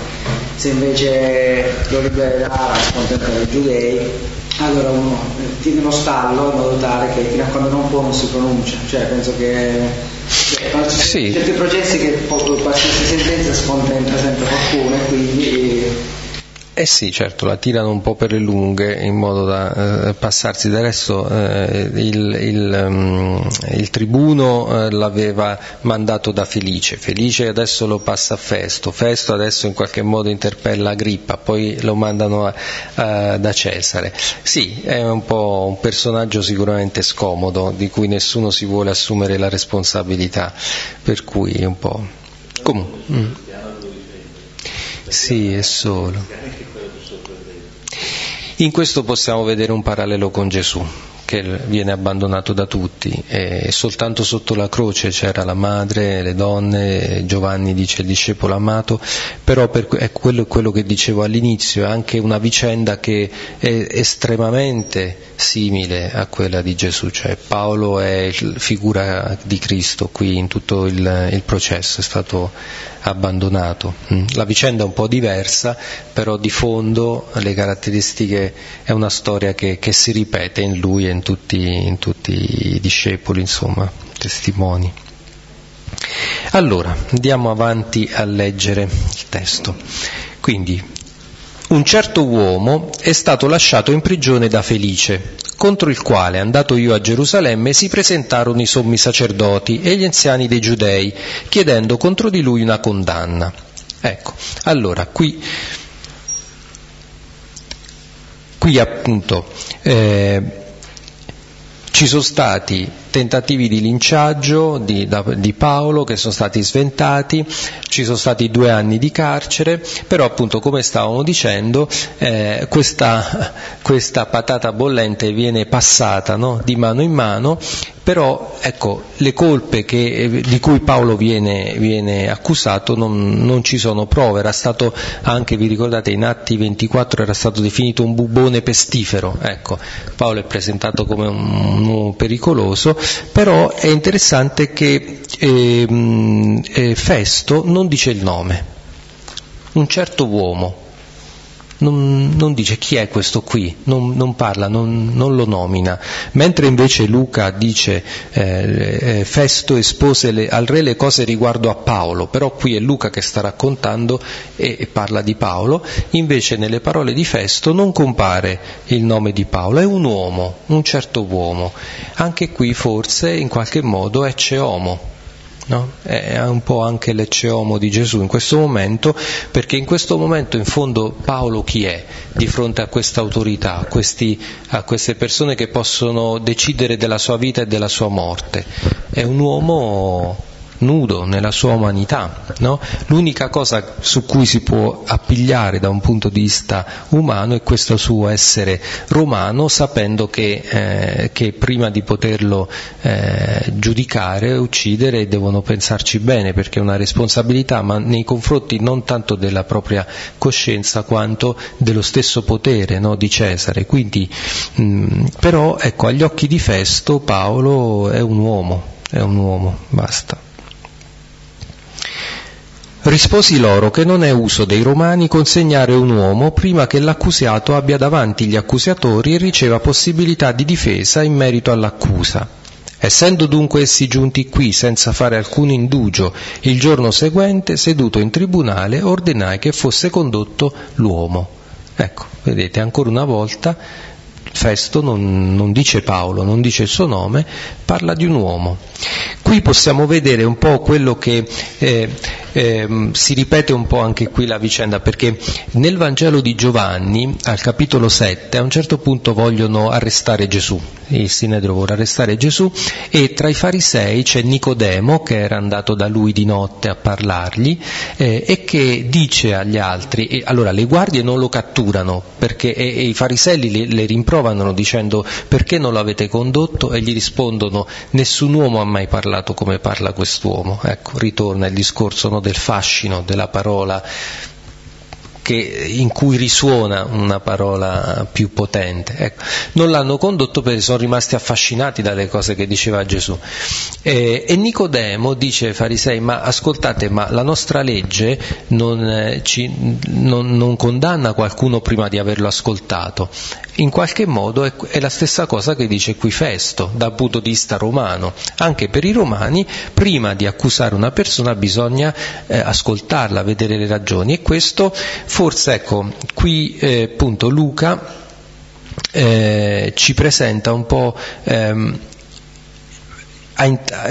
se invece lo libererà scontentare i giudei allora uno tiene lo stallo in modo tale che fino a quando non può non si pronuncia cioè penso che cioè, sì. certi processi che qualsiasi sentenza scontenta sempre qualcuno e quindi eh sì, certo, la tirano un po' per le lunghe in modo da eh, passarsi. Del resto eh, il, il, um, il, tribuno eh, l'aveva mandato da Felice, Felice adesso lo passa a Festo, Festo adesso in qualche modo interpella Agrippa, poi lo mandano a, da Cesare. Sì, è un po' un personaggio sicuramente scomodo, di cui nessuno si vuole assumere la responsabilità, per cui un po'... Comunque. Mm. Sì, è solo. In questo possiamo vedere un parallelo con Gesù, che viene abbandonato da tutti e soltanto sotto la croce c'era la madre, le donne, Giovanni dice il discepolo amato, però per, è quello, quello che dicevo all'inizio, è anche una vicenda che è estremamente simile a quella di Gesù, cioè Paolo è figura di Cristo qui in tutto il, il processo, è stato abbandonato. Mm. La vicenda è un po' diversa, però di fondo le caratteristiche è una storia che, che si ripete in lui in tutti, in tutti i discepoli, insomma, testimoni. Allora, andiamo avanti a leggere il testo. Quindi, un certo uomo è stato lasciato in prigione da Felice, contro il quale, andato io a Gerusalemme, si presentarono i sommi sacerdoti e gli anziani dei giudei, chiedendo contro di lui una condanna. Ecco, allora qui, qui appunto eh, ci sono stati tentativi di linciaggio di, da, di, Paolo che sono stati sventati, ci sono stati due anni di carcere, però appunto come stavamo dicendo eh, questa, questa, patata bollente viene passata no? di mano in mano, però ecco, le colpe che, eh, di cui Paolo viene, viene accusato non, non, ci sono prove, era stato anche, vi ricordate, in Atti 24 era stato definito un bubone pestifero, ecco, Paolo è presentato come un, uomo pericoloso, però è interessante che eh, eh, Festo non dice il nome, un certo uomo, non, non, dice chi è questo qui, non, non parla, non, non, lo nomina, mentre invece Luca dice eh, eh, Festo espose le, al re le cose riguardo a Paolo, però qui è Luca che sta raccontando e, e, parla di Paolo, invece nelle parole di Festo non compare il nome di Paolo, è un uomo, un certo uomo, anche qui forse in qualche modo è ceomo No? È un po' anche l'ecceomo di Gesù in questo momento, perché in questo momento in fondo Paolo chi è di fronte a questa autorità, a, questi, a queste persone che possono decidere della sua vita e della sua morte? È un uomo nudo nella sua umanità. No? L'unica cosa su cui si può appigliare da un punto di vista umano è questo suo essere romano, sapendo che, eh, che prima di poterlo eh, giudicare, uccidere, devono pensarci bene, perché è una responsabilità, ma nei confronti non tanto della propria coscienza quanto dello stesso potere no, di Cesare. Quindi, mh, però, ecco, agli occhi di Festo Paolo è un uomo, è un uomo, basta. Risposi loro che non è uso dei romani consegnare un uomo prima che l'accusato abbia davanti gli accusatori e riceva possibilità di difesa in merito all'accusa. Essendo dunque essi giunti qui senza fare alcun indugio, il giorno seguente, seduto in tribunale, ordinai che fosse condotto l'uomo. Ecco, vedete, ancora una volta Festo non, non, dice Paolo, non dice il suo nome, parla di un uomo. Qui possiamo vedere un po' quello che eh, eh, si ripete un po' anche qui la vicenda, perché nel Vangelo di Giovanni, al capitolo 7, a un certo punto vogliono arrestare Gesù, il Sinedro vuole arrestare Gesù e tra i farisei c'è Nicodemo che era andato da lui di notte a parlargli eh, e che dice agli altri, allora le guardie non lo catturano perché e, e i farisei le, le rimproverano dicendo perché non lo avete condotto e gli rispondono nessun uomo ha mai parlato come parla quest'uomo. Ecco, ritorna il discorso no, del fascino della parola che, in cui risuona una parola più potente. Ecco, non l'hanno condotto perché sono rimasti affascinati dalle cose che diceva Gesù. E, e Nicodemo dice ai farisei, ma ascoltate, ma la nostra legge non, eh, ci, non, non condanna qualcuno prima di averlo ascoltato. In qualche modo è, è la stessa cosa che dice qui Festo, dal punto di vista romano. Anche per i romani, prima di accusare una persona bisogna eh, ascoltarla, vedere le ragioni e questo Forse ecco, qui eh, appunto Luca eh, ci presenta un po' ehm,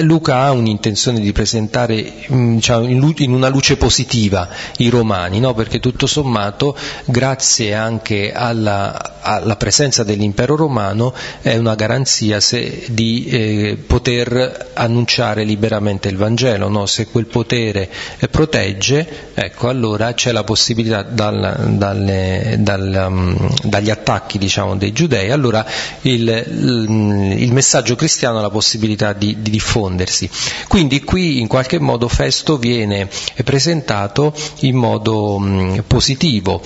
Luca ha un'intenzione di presentare mm, diciamo, in una luce positiva i romani, no? perché tutto sommato, grazie anche alla, alla, presenza dell'impero romano, è una garanzia se, di eh, poter annunciare liberamente il Vangelo. No? Se quel potere protegge, ecco, allora c'è la possibilità dal, dalle, dal, um, dagli attacchi diciamo, dei giudei, allora il, il, il messaggio cristiano ha la possibilità di di diffondersi. Quindi qui in qualche modo Festo viene presentato in modo mh, positivo.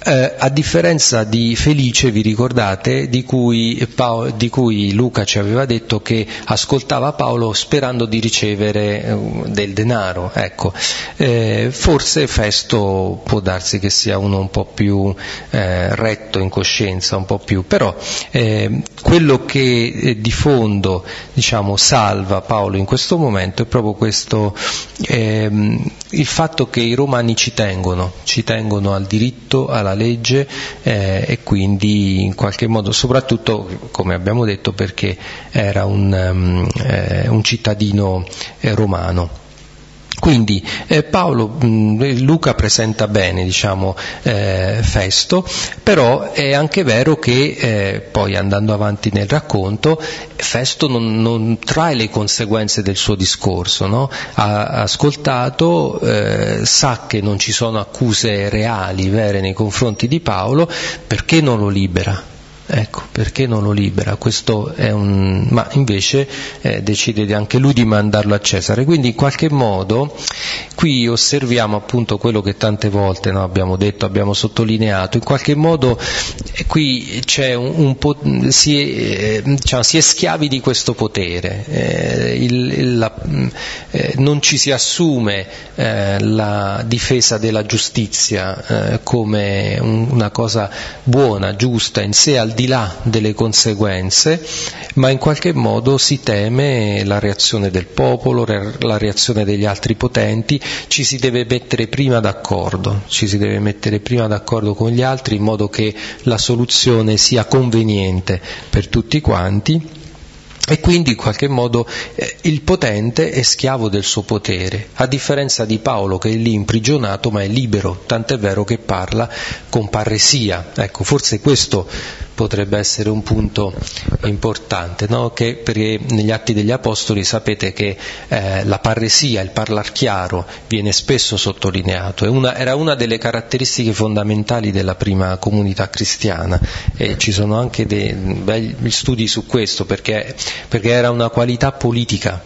Eh, a differenza di Felice, vi ricordate, di cui, Paolo, di cui, Luca ci aveva detto che ascoltava Paolo sperando di ricevere eh, del denaro. Ecco. Eh, forse Festo può darsi che sia uno un po' più eh, retto in coscienza, un po' più, però eh, quello che eh, di fondo diciamo, salva Paolo in questo momento è proprio questo, ehm, il fatto che i romani ci tengono, ci tengono al diritto, alla la legge eh, e quindi in qualche modo, soprattutto come abbiamo detto perché era un, um, eh, un cittadino eh, romano. Quindi eh, Paolo, mh, Luca presenta bene diciamo, eh, Festo, però è anche vero che eh, poi andando avanti nel racconto Festo non, non, trae le conseguenze del suo discorso, no? ha ascoltato, eh, sa che non ci sono accuse reali, vere nei confronti di Paolo, perché non lo libera? Ecco, perché non lo libera? Un... ma invece eh, decide anche lui di mandarlo a Cesare. Quindi in qualche modo qui osserviamo appunto quello che tante volte no, abbiamo detto, abbiamo sottolineato, in qualche modo eh, qui un, un si, è, eh, diciamo, si, è, schiavi di questo potere, eh, il, la, eh, non ci si assume eh, la difesa della giustizia come un, una cosa buona, giusta in sé al di là delle conseguenze, ma in qualche modo si teme la reazione del popolo, la reazione degli altri potenti, ci si deve mettere prima d'accordo, ci si deve mettere prima d'accordo con gli altri in modo che la soluzione sia conveniente per tutti quanti. E quindi in qualche modo eh, il potente è schiavo del suo potere, a differenza di Paolo che è lì imprigionato ma è libero, tant'è vero che parla con parresia. Ecco, forse questo potrebbe essere un punto importante, no? che perché negli atti degli Apostoli sapete che eh, la parresia, il parlar chiaro, viene spesso sottolineato, una, era una delle caratteristiche fondamentali della prima comunità cristiana e ci sono anche dei begli studi su questo perché, perché era una qualità politica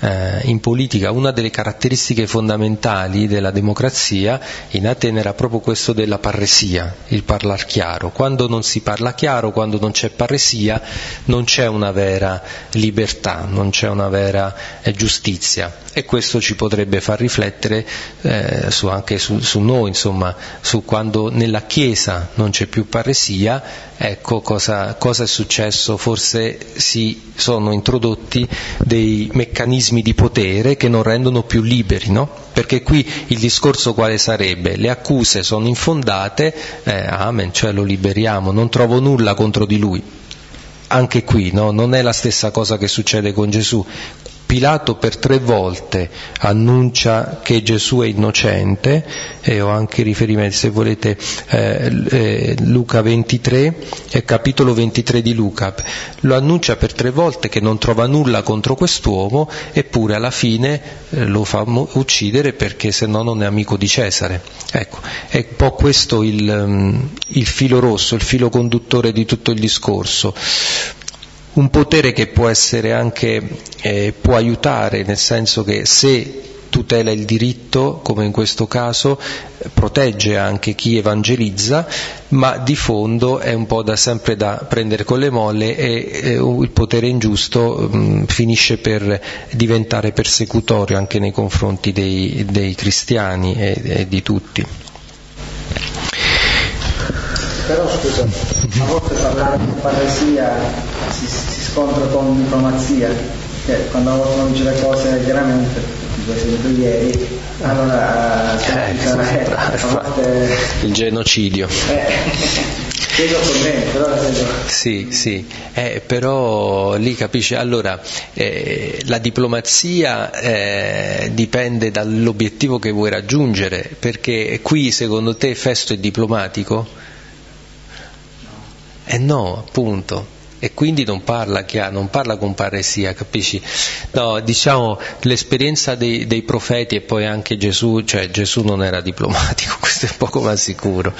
eh, in politica una delle caratteristiche fondamentali della democrazia in Atene era proprio questo della parresia, il parlar chiaro. Quando non si parla chiaro, quando non c'è parresia, non c'è una vera libertà, non c'è una vera eh, giustizia e questo ci potrebbe far riflettere eh, su, anche su, su, noi, insomma, su quando nella Chiesa non c'è più parresia, ecco cosa, cosa è successo, forse si sono introdotti dei meccanismi di potere che non rendono più liberi, no? Perché qui il discorso quale sarebbe? Le accuse sono infondate, eh, amen, cioè lo liberiamo, non trovo nulla contro di lui. Anche qui no? non è la stessa cosa che succede con Gesù. Pilato per tre volte annuncia che Gesù è innocente, e ho anche riferimenti, se volete, eh, eh, Luca 23, eh, capitolo 23 di Luca, lo annuncia per tre volte che non trova nulla contro quest'uomo, eppure alla fine eh, lo fa uccidere perché se no non è amico di Cesare. Ecco, è un po' questo il, mm, il filo rosso, il filo conduttore di tutto il discorso un potere che può essere anche, eh, può aiutare, nel senso che se tutela il diritto, come in questo caso, protegge anche chi evangelizza, ma di fondo è un po' da sempre da prendere con le molle e eh, il potere ingiusto mh, mm, finisce per diventare persecutorio anche nei confronti dei, dei cristiani e, e di tutti. Però scusa, a volte parlare di paresia si, si, scontra con diplomazia, cioè, quando a volte uno dice le cose chiaramente, come esempio ieri, allora eh, eh, volte... il genocidio. Eh. [laughs] Sì, sì, eh, però lì capisci, allora eh, la diplomazia eh, dipende dall'obiettivo che vuoi raggiungere, perché qui secondo te Festo è diplomatico? Eh no, appunto e quindi non parla chiaro, non parla con paresia, capisci? No, diciamo l'esperienza dei, dei, profeti e poi anche Gesù, cioè Gesù non era diplomatico, [laughs] questo è poco ma sicuro,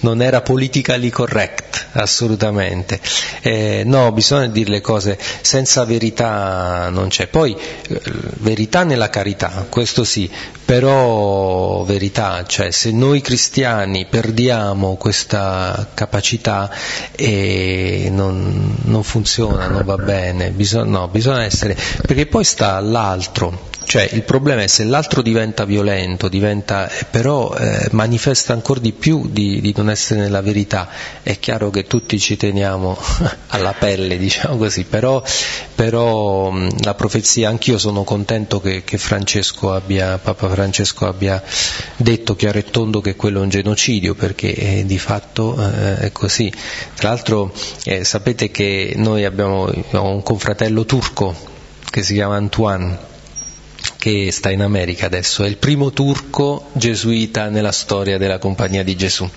non era politically correct, assolutamente. Eh, no, bisogna dire le cose, senza verità non c'è. Poi eh, verità nella carità, questo sì, però verità, cioè se noi cristiani perdiamo questa capacità e non, non funziona, non va bene, bisogna, no, bisogna essere, perché poi sta all'altro, cioè il problema è se l'altro diventa violento, diventa, eh, però eh, manifesta ancora di più di, di, non essere nella verità, è chiaro che tutti ci teniamo [laughs] alla pelle, diciamo così, però, però la profezia, anch'io sono contento che, che Francesco abbia, Papa Francesco abbia detto chiaro e tondo che quello è un genocidio, perché eh, di fatto eh, è così. Tra l'altro eh, sapete che noi abbiamo un confratello turco che si chiama Antoine, che sta in America adesso, è il primo turco gesuita nella storia della Compagnia di Gesù.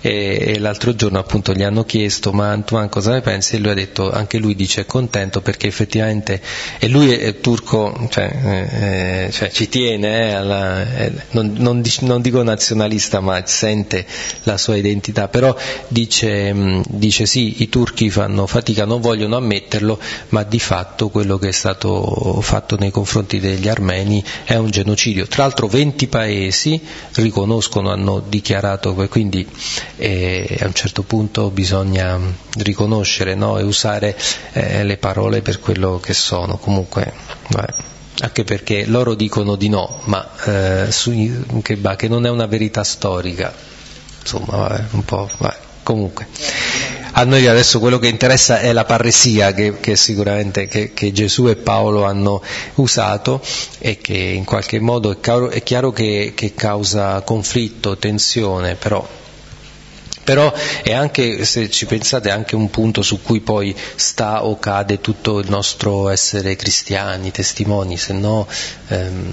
E, e l'altro giorno appunto gli hanno chiesto ma Antoine cosa ne pensi? E lui ha detto, anche lui dice è contento perché effettivamente, e lui è, è turco, cioè, eh, eh cioè, ci tiene, eh, alla, eh, non, non, non, dico nazionalista ma sente la sua identità, però dice, mh, dice sì, i turchi fanno fatica, non vogliono ammetterlo, ma di fatto quello che è stato fatto nei confronti degli armeni armeni è un genocidio. Tra l'altro 20 paesi riconoscono, hanno dichiarato, quindi eh, a un certo punto bisogna riconoscere no? e usare eh, le parole per quello che sono. Comunque, vabbè, anche perché loro dicono di no, ma eh, su, che, che, non è una verità storica. Insomma, vabbè, un po'. Vabbè. Comunque a noi adesso quello che interessa è la parresia che, che sicuramente che, che, Gesù e Paolo hanno usato e che in qualche modo è, chiaro, è chiaro che, che causa conflitto, tensione, però però è anche, se ci pensate, anche un punto su cui poi sta o cade tutto il nostro essere cristiani, testimoni, se no... Ehm,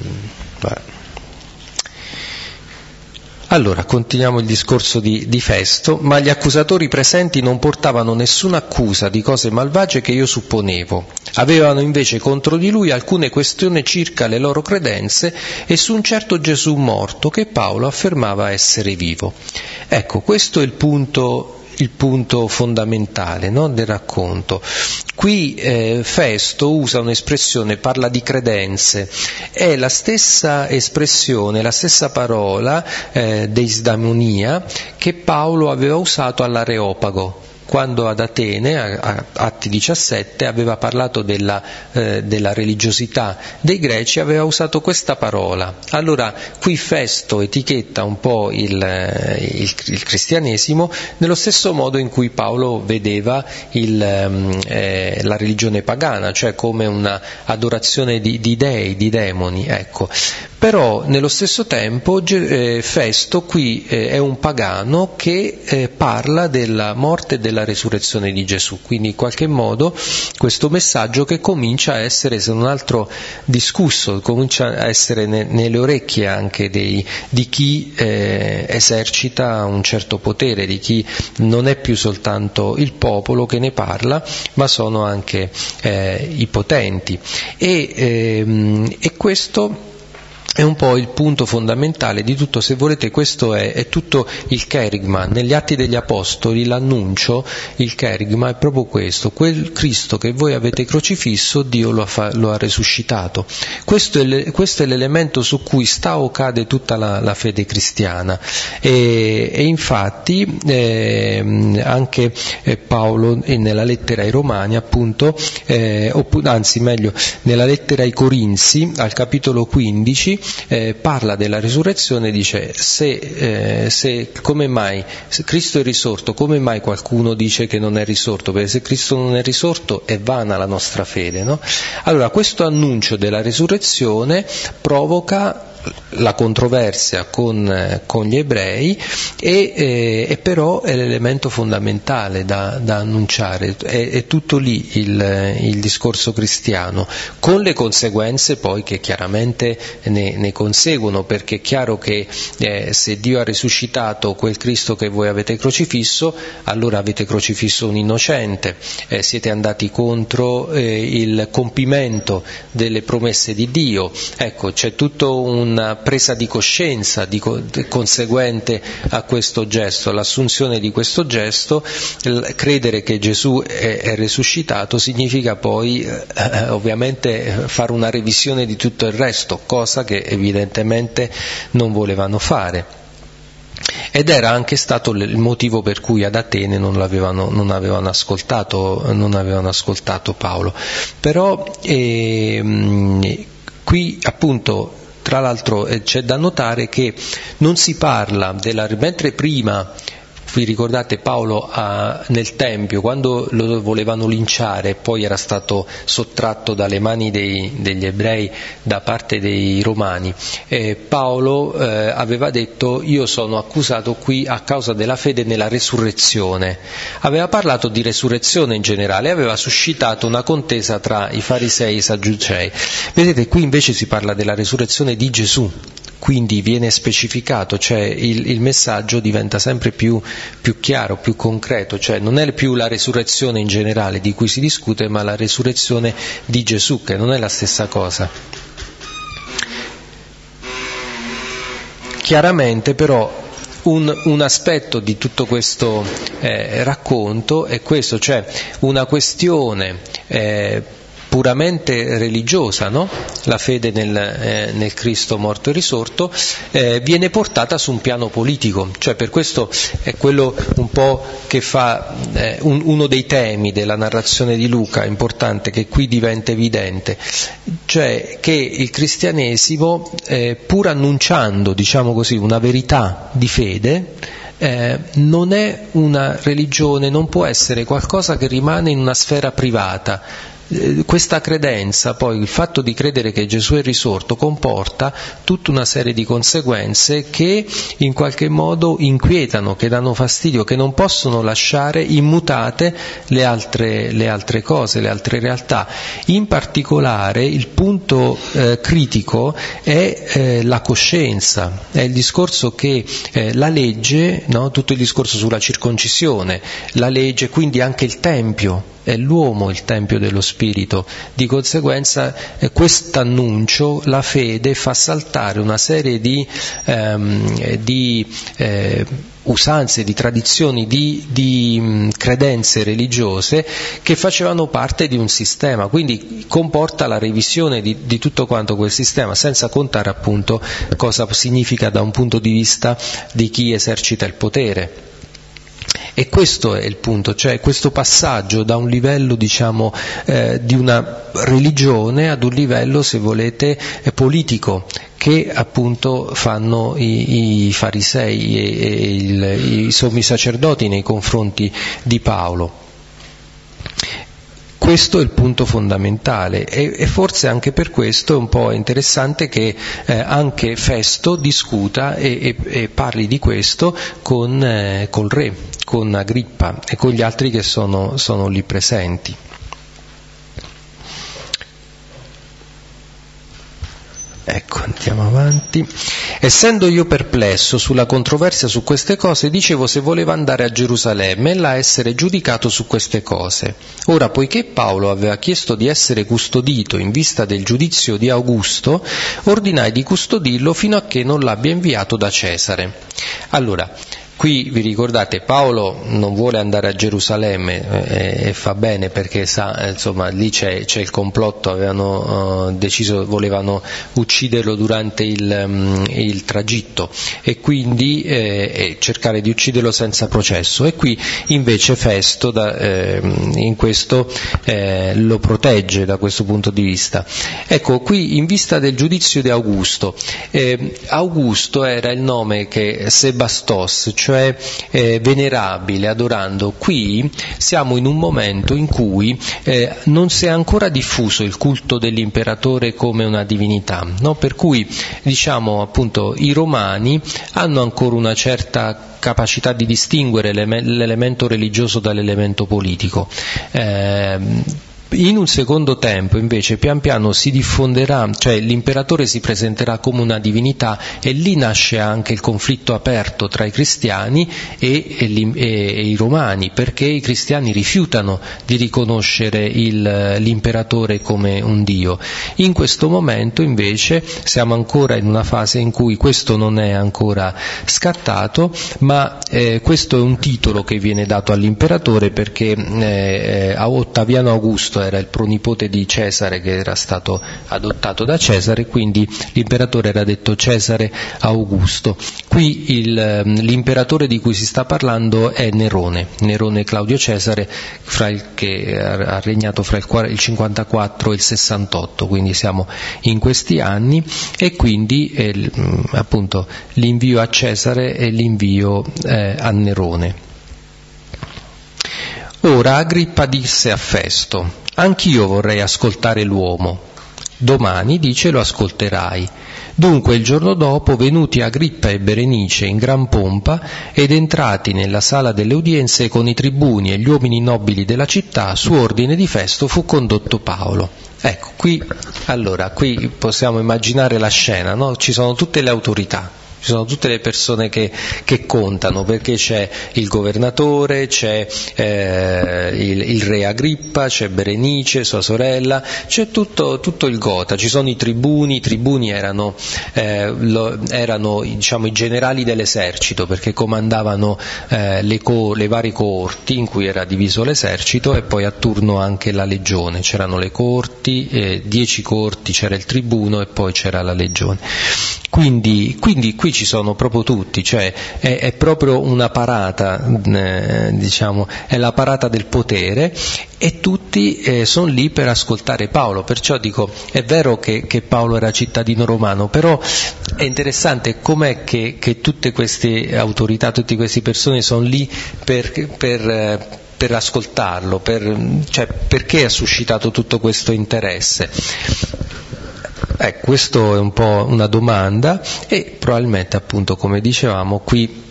allora, continuiamo il discorso di, di, Festo, ma gli accusatori presenti non portavano nessuna accusa di cose malvagie che io supponevo. Avevano invece contro di lui alcune questioni circa le loro credenze e su un certo Gesù morto che Paolo affermava essere vivo. Ecco, questo è il punto il punto fondamentale no, del racconto. Qui eh, Festo usa un'espressione, parla di credenze, è la stessa espressione, la stessa parola eh, deisdamonia che Paolo aveva usato all'Areopago quando ad Atene, a, Atti 17, aveva parlato della, eh, della, religiosità dei greci, aveva usato questa parola. Allora qui Festo etichetta un po' il, eh, il, il cristianesimo nello stesso modo in cui Paolo vedeva il, ehm, eh, la religione pagana, cioè come una adorazione di, di dei, di demoni. Ecco. Però nello stesso tempo eh, Festo qui eh, è un pagano che parla della morte della resurrezione di Gesù, quindi in qualche modo questo messaggio che comincia a essere se non altro discusso, comincia a essere ne, nelle orecchie anche dei, di chi eh, esercita un certo potere, di chi non è più soltanto il popolo che ne parla, ma sono anche eh, i potenti. E, ehm, e questo è un po' il punto fondamentale di tutto, se volete questo è, è tutto il kerigma, negli atti degli apostoli l'annuncio, il kerigma è proprio questo, quel Cristo che voi avete crocifisso Dio lo ha, lo ha resuscitato, questo è, questo è, l'elemento su cui sta o cade tutta la, la fede cristiana. E, e infatti eh, anche eh, Paolo nella lettera ai Romani appunto, eh, oppure, anzi meglio nella lettera ai Corinzi al capitolo 15 eh, parla della risurrezione e dice se, eh, se, come mai se Cristo è risorto, come mai qualcuno dice che non è risorto? Perché se Cristo non è risorto è vana la nostra fede. No? Allora questo annuncio della risurrezione provoca la controversia con, eh, con gli ebrei e, eh, e, però è l'elemento fondamentale da, da annunciare, è, è, tutto lì il, il, discorso cristiano, con le conseguenze poi che chiaramente ne, ne conseguono, perché è chiaro che eh, se Dio ha risuscitato quel Cristo che voi avete crocifisso, allora avete crocifisso un innocente, eh, siete andati contro eh, il compimento delle promesse di Dio, ecco c'è tutto un una presa di coscienza di, conseguente a questo gesto, all'assunzione di questo gesto, credere che Gesù è, è risuscitato significa poi eh, eh, ovviamente fare una revisione di tutto il resto, cosa che evidentemente non volevano fare. Ed era anche stato il motivo per cui ad Atene non, non, avevano, ascoltato, non avevano, ascoltato, Paolo. Però ehm, qui appunto tra l'altro eh, c'è da notare che non si parla della, mentre prima vi ricordate Paolo a, nel Tempio, quando lo volevano linciare, poi era stato sottratto dalle mani dei, degli ebrei da parte dei romani, eh, Paolo eh, aveva detto io sono accusato qui a causa della fede nella resurrezione. Aveva parlato di resurrezione in generale, aveva suscitato una contesa tra i farisei e i sadducei. Vedete, qui invece si parla della resurrezione di Gesù quindi viene specificato, cioè il, il messaggio diventa sempre più, più, chiaro, più concreto, cioè non è più la resurrezione in generale di cui si discute, ma la resurrezione di Gesù, che non è la stessa cosa. Chiaramente però un, un, aspetto di tutto questo eh, racconto è questo, cioè una questione eh, puramente religiosa, no? la fede nel, eh, nel, Cristo morto e risorto, eh, viene portata su un piano politico, cioè per questo è quello un po' che fa eh, un, uno dei temi della narrazione di Luca, importante, che qui diventa evidente, cioè che il cristianesimo, eh, pur annunciando, diciamo così, una verità di fede, eh, non è una religione, non può essere qualcosa che rimane in una sfera privata, questa credenza, poi il fatto di credere che Gesù è risorto, comporta tutta una serie di conseguenze che in qualche modo inquietano, che danno fastidio, che non possono lasciare immutate le altre, le altre cose, le altre realtà. In particolare il punto eh, critico è eh, la coscienza, è il discorso che eh, la legge, no? tutto il discorso sulla circoncisione, la legge, quindi anche il Tempio, è l'uomo il Tempio dello Spirito. Di conseguenza eh, questo annuncio, la fede, fa saltare una serie di, ehm, di eh, usanze, di tradizioni, di, di mh, credenze religiose che facevano parte di un sistema, quindi comporta la revisione di, di, tutto quanto quel sistema, senza contare appunto cosa significa da un punto di vista di chi esercita il potere. E questo è il punto, cioè questo passaggio da un livello diciamo, eh, di una religione ad un livello, se volete, eh, politico, che appunto fanno i, i farisei e, e il, i sommi sacerdoti nei confronti di Paolo. Questo è il punto fondamentale e, e, forse anche per questo è un po' interessante che eh, anche Festo discuta e, e, e parli di questo con eh, col re, con Agrippa e con gli altri che sono, sono lì presenti. Ecco, andiamo avanti. Essendo io perplesso sulla controversia su queste cose, dicevo se voleva andare a Gerusalemme e là essere giudicato su queste cose. Ora, poiché Paolo aveva chiesto di essere custodito in vista del giudizio di Augusto, ordinai di custodirlo fino a che non l'abbia inviato da Cesare. Allora, Qui vi ricordate Paolo non vuole andare a Gerusalemme eh, e fa bene perché sa, eh, insomma, lì c'è, c'è, il complotto, avevano uh, deciso, volevano ucciderlo durante il, um, il tragitto e quindi eh, cercare di ucciderlo senza processo. E qui invece Festo da, eh, in questo eh, lo protegge da questo punto di vista. Ecco, qui in vista del giudizio di Augusto, eh, Augusto era il nome che Sebastos, cioè eh, venerabile, adorando. Qui siamo in un momento in cui eh, non si è ancora diffuso il culto dell'imperatore come una divinità, no? per cui diciamo appunto i romani hanno ancora una certa capacità di distinguere l'elemento religioso dall'elemento politico. Eh, in un secondo tempo invece pian piano si diffonderà, cioè l'imperatore si presenterà come una divinità e lì nasce anche il conflitto aperto tra i cristiani e, e, e i romani, perché i cristiani rifiutano di riconoscere il, l'imperatore come un dio. In questo momento invece siamo ancora in una fase in cui questo non è ancora scattato, ma eh, questo è un titolo che viene dato all'imperatore perché eh, a Ottaviano Augusto Augusto era il pronipote di Cesare che era stato adottato da Cesare, quindi l'imperatore era detto Cesare Augusto. Qui il, ehm, l'imperatore di cui si sta parlando è Nerone, Nerone Claudio Cesare il, che ha regnato fra il, il 54 e il 68, quindi siamo in questi anni e quindi eh, appunto l'invio a Cesare e l'invio eh, a Nerone. Ora Agrippa disse a Festo, Anch'io vorrei ascoltare l'uomo. Domani, dice, lo ascolterai. Dunque il giorno dopo, venuti Agrippa e Berenice in gran pompa ed entrati nella sala delle udienze con i tribuni e gli uomini nobili della città, su ordine di Festo fu condotto Paolo. Ecco, qui, allora, qui possiamo immaginare la scena, no? Ci sono tutte le autorità, ci sono tutte le persone che, che contano, perché c'è il governatore, c'è eh, il, il, re Agrippa, c'è Berenice, sua sorella, c'è tutto, tutto, il Gota, ci sono i tribuni, i tribuni erano, eh, lo, erano diciamo, i generali dell'esercito, perché comandavano eh, le, co, le, varie coorti in cui era diviso l'esercito e poi a turno anche la legione, c'erano le corti, eh, dieci corti, c'era il tribuno e poi c'era la legione. Quindi, quindi qui ci sono proprio tutti, cioè è, è proprio una parata, eh, diciamo, è la parata del potere e tutti eh, sono lì per ascoltare Paolo, perciò dico è vero che, che, Paolo era cittadino romano, però è interessante com'è che, che tutte queste autorità, tutte queste persone sono lì per, per eh, per ascoltarlo, per, cioè, perché ha suscitato tutto questo interesse. Ecco, questo è un po' una domanda e probabilmente appunto come dicevamo qui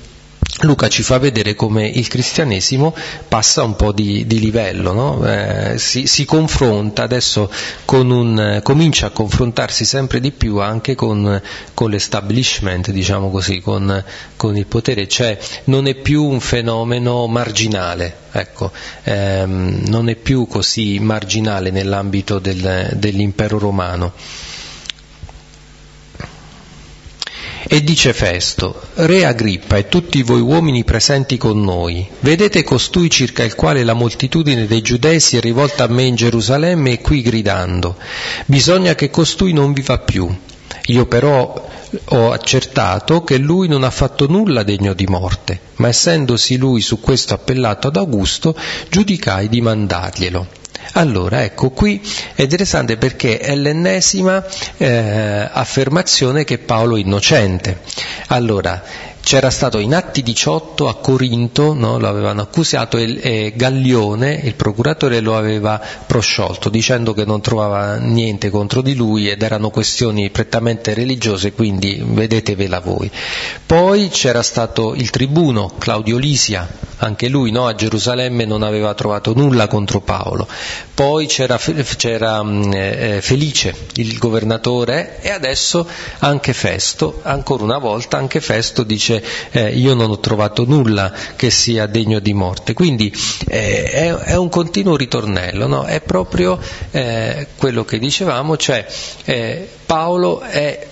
Luca ci fa vedere come il cristianesimo passa un po' di, di livello, no? eh, si, si, confronta adesso con un, comincia a confrontarsi sempre di più anche con, con l'establishment, diciamo così, con, con, il potere, cioè non è più un fenomeno marginale, ecco, ehm, non è più così marginale nell'ambito del, dell'impero romano. E dice Festo, Re Agrippa e tutti voi uomini presenti con noi, vedete costui circa il quale la moltitudine dei giudei si è rivolta a me in Gerusalemme e qui gridando, bisogna che costui non viva più. Io però ho accertato che lui non ha fatto nulla degno di morte, ma essendosi lui su questo appellato ad Augusto, giudicai di mandarglielo. Allora, ecco, qui è interessante perché è l'ennesima eh, affermazione che Paolo è innocente. Allora, c'era stato in Atti 18 a Corinto, no, lo avevano accusato e, e, Gallione, il procuratore, lo aveva prosciolto dicendo che non trovava niente contro di lui ed erano questioni prettamente religiose, quindi vedetevela voi. Poi c'era stato il tribuno Claudio Lisia, anche lui no, a Gerusalemme non aveva trovato nulla contro Paolo. Poi c'era, c'era mm, eh, Felice, il governatore, e adesso anche Festo, ancora una volta anche Festo dice eh, io non ho trovato nulla che sia degno di morte. Quindi eh, è, è, un continuo ritornello, no? è proprio eh, quello che dicevamo, cioè eh, Paolo è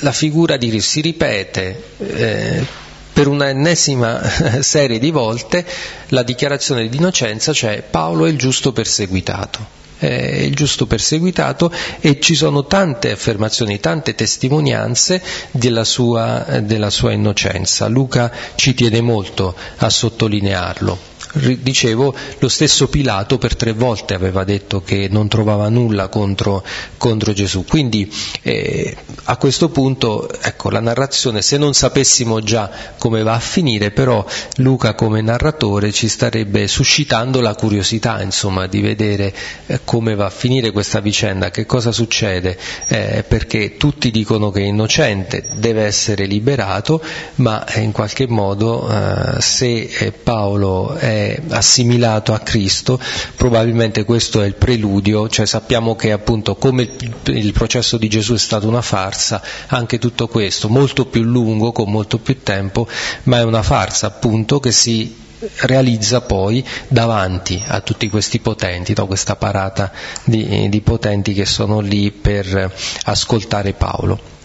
la figura di si ripete eh, per un'ennesima [laughs] serie di volte la dichiarazione di innocenza, cioè Paolo è il giusto perseguitato. È il giusto perseguitato e ci sono tante affermazioni, tante testimonianze della sua, della sua innocenza. Luca ci tiene molto a sottolinearlo dicevo, lo stesso Pilato per tre volte aveva detto che non trovava nulla contro, contro Gesù. Quindi eh, a questo punto, ecco, la narrazione, se non sapessimo già come va a finire, però Luca come narratore ci starebbe suscitando la curiosità, insomma, di vedere eh, come va a finire questa vicenda, che cosa succede, eh, perché tutti dicono che è innocente, deve essere liberato, ma in qualche modo eh, se eh, Paolo è assimilato a Cristo, probabilmente questo è il preludio, cioè sappiamo che appunto come il, processo di Gesù è stato una farsa, anche tutto questo, molto più lungo, con molto più tempo, ma è una farsa appunto che si realizza poi davanti a tutti questi potenti, no? questa parata di, di potenti che sono lì per ascoltare Paolo.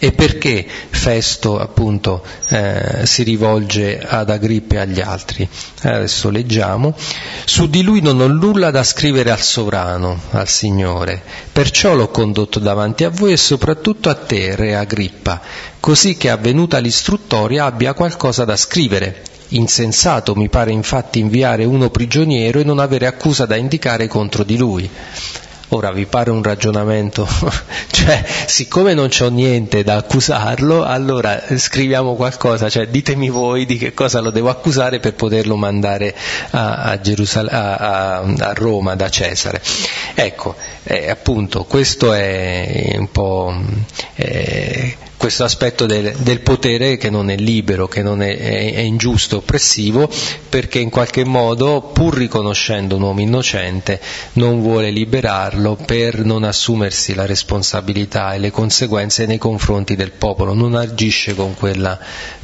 E perché Festo appunto eh, si rivolge ad Agrippa e agli altri? Adesso leggiamo. Su di lui non ho nulla da scrivere al sovrano, al Signore, perciò l'ho condotto davanti a voi e soprattutto a te, re Agrippa, così che avvenuta l'istruttoria abbia qualcosa da scrivere. Insensato mi pare infatti inviare uno prigioniero e non avere accusa da indicare contro di lui. Ora vi pare un ragionamento? [laughs] cioè, siccome non c'ho niente da accusarlo, allora scriviamo qualcosa, cioè ditemi voi di che cosa lo devo accusare per poterlo mandare a, a, Gerusal- a, a Roma da Cesare. Ecco, eh, appunto, questo è un po' eh, questo aspetto del, del, potere che non è libero, che non è, è, è, ingiusto, oppressivo, perché in qualche modo, pur riconoscendo un uomo innocente, non vuole liberarlo per non assumersi la responsabilità e le conseguenze nei confronti del popolo, non agisce con quella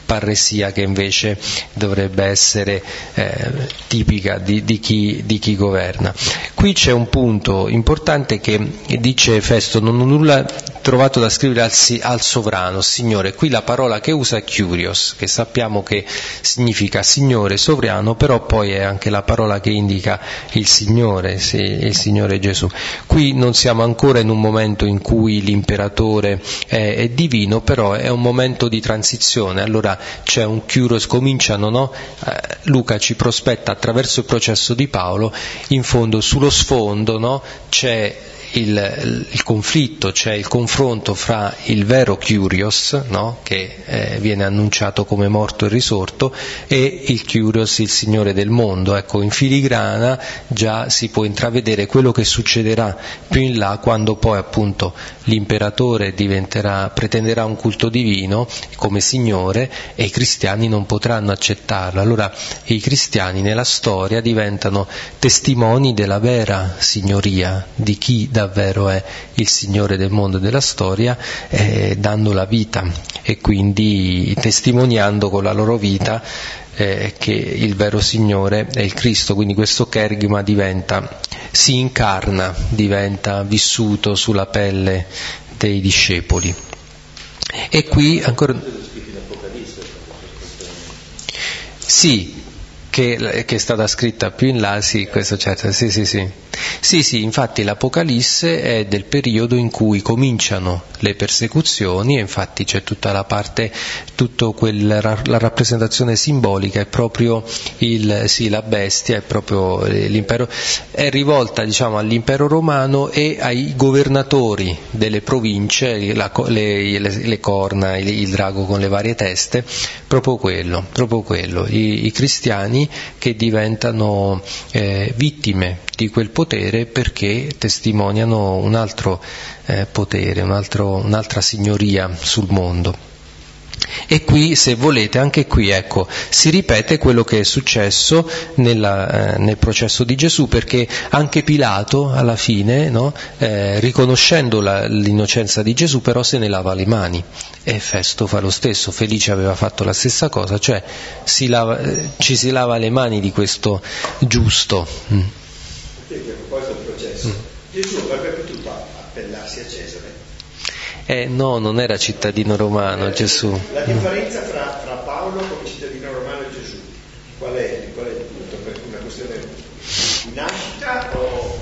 parresia che invece dovrebbe essere eh, tipica di, di, chi, di, chi, governa. Qui c'è un punto importante che dice Festo, non nulla trovato da scrivere al, al sovrano, Signore, qui la parola che usa è curios, che sappiamo che significa Signore, sovrano, però poi è anche la parola che indica il Signore, il Signore Gesù. Qui non siamo ancora in un momento in cui l'imperatore è, è divino, però è un momento di transizione, allora c'è un Kyros, cominciano, no? eh, Luca ci prospetta attraverso il processo di Paolo, in fondo sullo sfondo no? c'è il, il, conflitto, c'è il confronto fra il vero Curios, no? che eh, viene annunciato come morto e risorto, e il Curios, il Signore del mondo. Ecco, in filigrana già si può intravedere quello che succederà più in là quando poi appunto l'imperatore pretenderà un culto divino come Signore e i cristiani non potranno accettarlo. Allora i cristiani nella storia diventano testimoni della vera signoria, di chi davvero è il Signore del mondo e della storia, eh, dando la vita e quindi testimoniando con la loro vita eh, che il vero Signore è il Cristo, quindi questo kerigma diventa, si incarna, diventa vissuto sulla pelle dei discepoli. E qui ancora... Sì, che, che, è stata scritta più in là, sì, questo certo, sì, sì, sì. Sì, sì, infatti l'Apocalisse è del periodo in cui cominciano le persecuzioni infatti c'è tutta la parte, tutta la rappresentazione simbolica è proprio il, sì, la bestia, è proprio l'impero, è rivolta diciamo all'impero romano e ai governatori delle province, la, le, le, le, corna, il, il, drago con le varie teste, proprio quello, proprio quello. I, i cristiani che diventano eh, vittime di quel potere perché testimoniano un altro eh, potere, un altro, un'altra signoria sul mondo. E qui, se volete, anche qui, ecco, si ripete quello che è successo nella, eh, nel processo di Gesù, perché anche Pilato, alla fine, no, eh, riconoscendo la, l'innocenza di Gesù, però se ne lava le mani. E Festo fa lo stesso, Felice aveva fatto la stessa cosa, cioè si lava, eh, ci si lava le mani di questo giusto. Mm. Perché a proposito del processo, mm. Gesù avrebbe potuto eh no, non era cittadino romano Gesù. La differenza fra, fra Paolo come cittadino romano e Gesù, qual è, qual è il punto? Per una questione di nascita o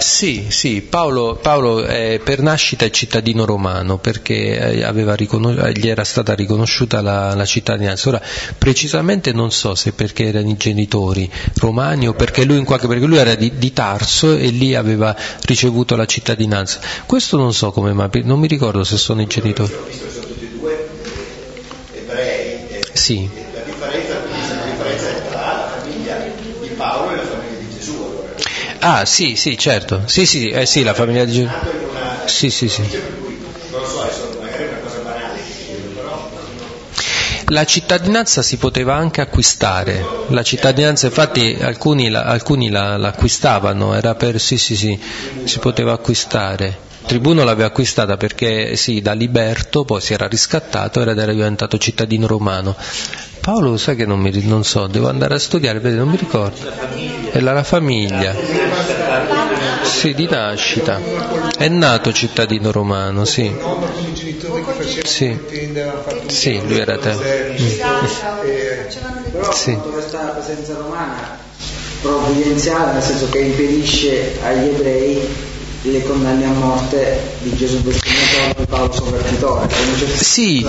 sì, sì, Paolo, Paolo eh, per nascita è cittadino romano perché eh, riconos- gli era stata riconosciuta la, la, cittadinanza. Ora, precisamente non so se perché erano i genitori romani o perché lui, qualche, perché lui era di, di, Tarso e lì aveva ricevuto la cittadinanza. Questo non so come, ma non mi ricordo se sono i genitori. Ho visto che sono tutti e due ebrei. Sì. La differenza, la differenza è tra la famiglia di Paolo e la famiglia Ah, sì, sì, certo. Sì, sì, eh, sì, la famiglia di Gesù. Sì, sì, sì. La cittadinanza si poteva anche acquistare, la cittadinanza infatti alcuni, la, alcuni la, l'acquistavano, era per, sì sì sì, si poteva acquistare. Tribuno l'aveva acquistata perché sì, da liberto, poi si era riscattato ed era diventato cittadino romano. Paolo sai che non, mi, non so, devo andare a studiare, non mi ricordo. Era la famiglia. Sì, di nascita. È nato cittadino romano, sì. Sì, sì lui era te. Però sì. provvidenziale, nel senso che impedisce agli ebrei le condanne a morte di Gesù destinatore e Paolo Convertitore. Sì,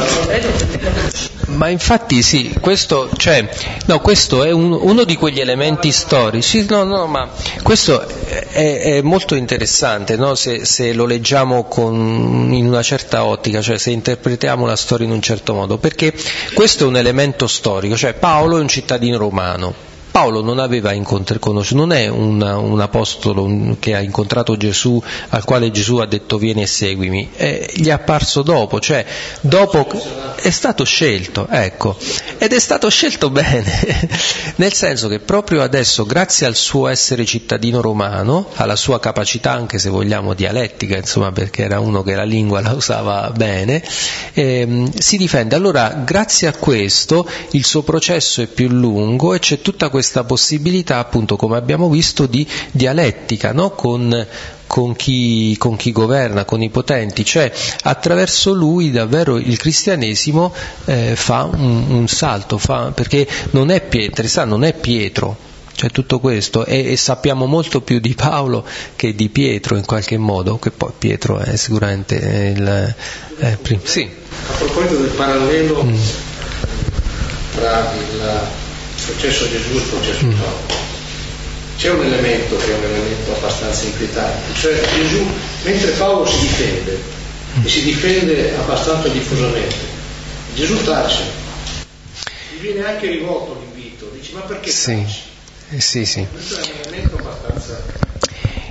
ma infatti sì, questo, cioè, no, questo è un, uno di quegli elementi storici, no, no, ma questo è, è molto interessante no? se, se, lo leggiamo con, in una certa ottica, cioè se interpretiamo la storia in un certo modo, perché questo è un elemento storico, cioè Paolo è un cittadino romano, Paolo non aveva incontrato, non è una, un apostolo che ha incontrato Gesù, al quale Gesù ha detto vieni e seguimi, è, gli è apparso dopo, cioè dopo è stato scelto, ecco, ed è stato scelto bene, [laughs] nel senso che proprio adesso, grazie al suo essere cittadino romano, alla sua capacità anche se vogliamo dialettica, insomma perché era uno che la lingua la usava bene, ehm, si difende. Allora, grazie a questo, il suo processo è più lungo e c'è tutta questa questa possibilità, appunto, come abbiamo visto, di dialettica no? con, con, chi, con, chi, governa, con i potenti, cioè attraverso lui davvero il cristianesimo eh, fa un, un salto, fa, perché non è, Pietro, non è Pietro, cioè tutto questo e, e, sappiamo molto più di Paolo che di Pietro in qualche modo, che poi Pietro è sicuramente il... Eh, prim- sì. A proposito del parallelo mm. tra il processo Gesù e il processo mm. Paolo. c'è un elemento che è un elemento abbastanza inquietante, cioè Gesù, mentre Paolo si difende, e si difende abbastanza diffusamente, Gesù tace, gli viene anche rivolto l'invito, dice ma perché sì. taci? Eh, sì, sì. Questo è un elemento abbastanza...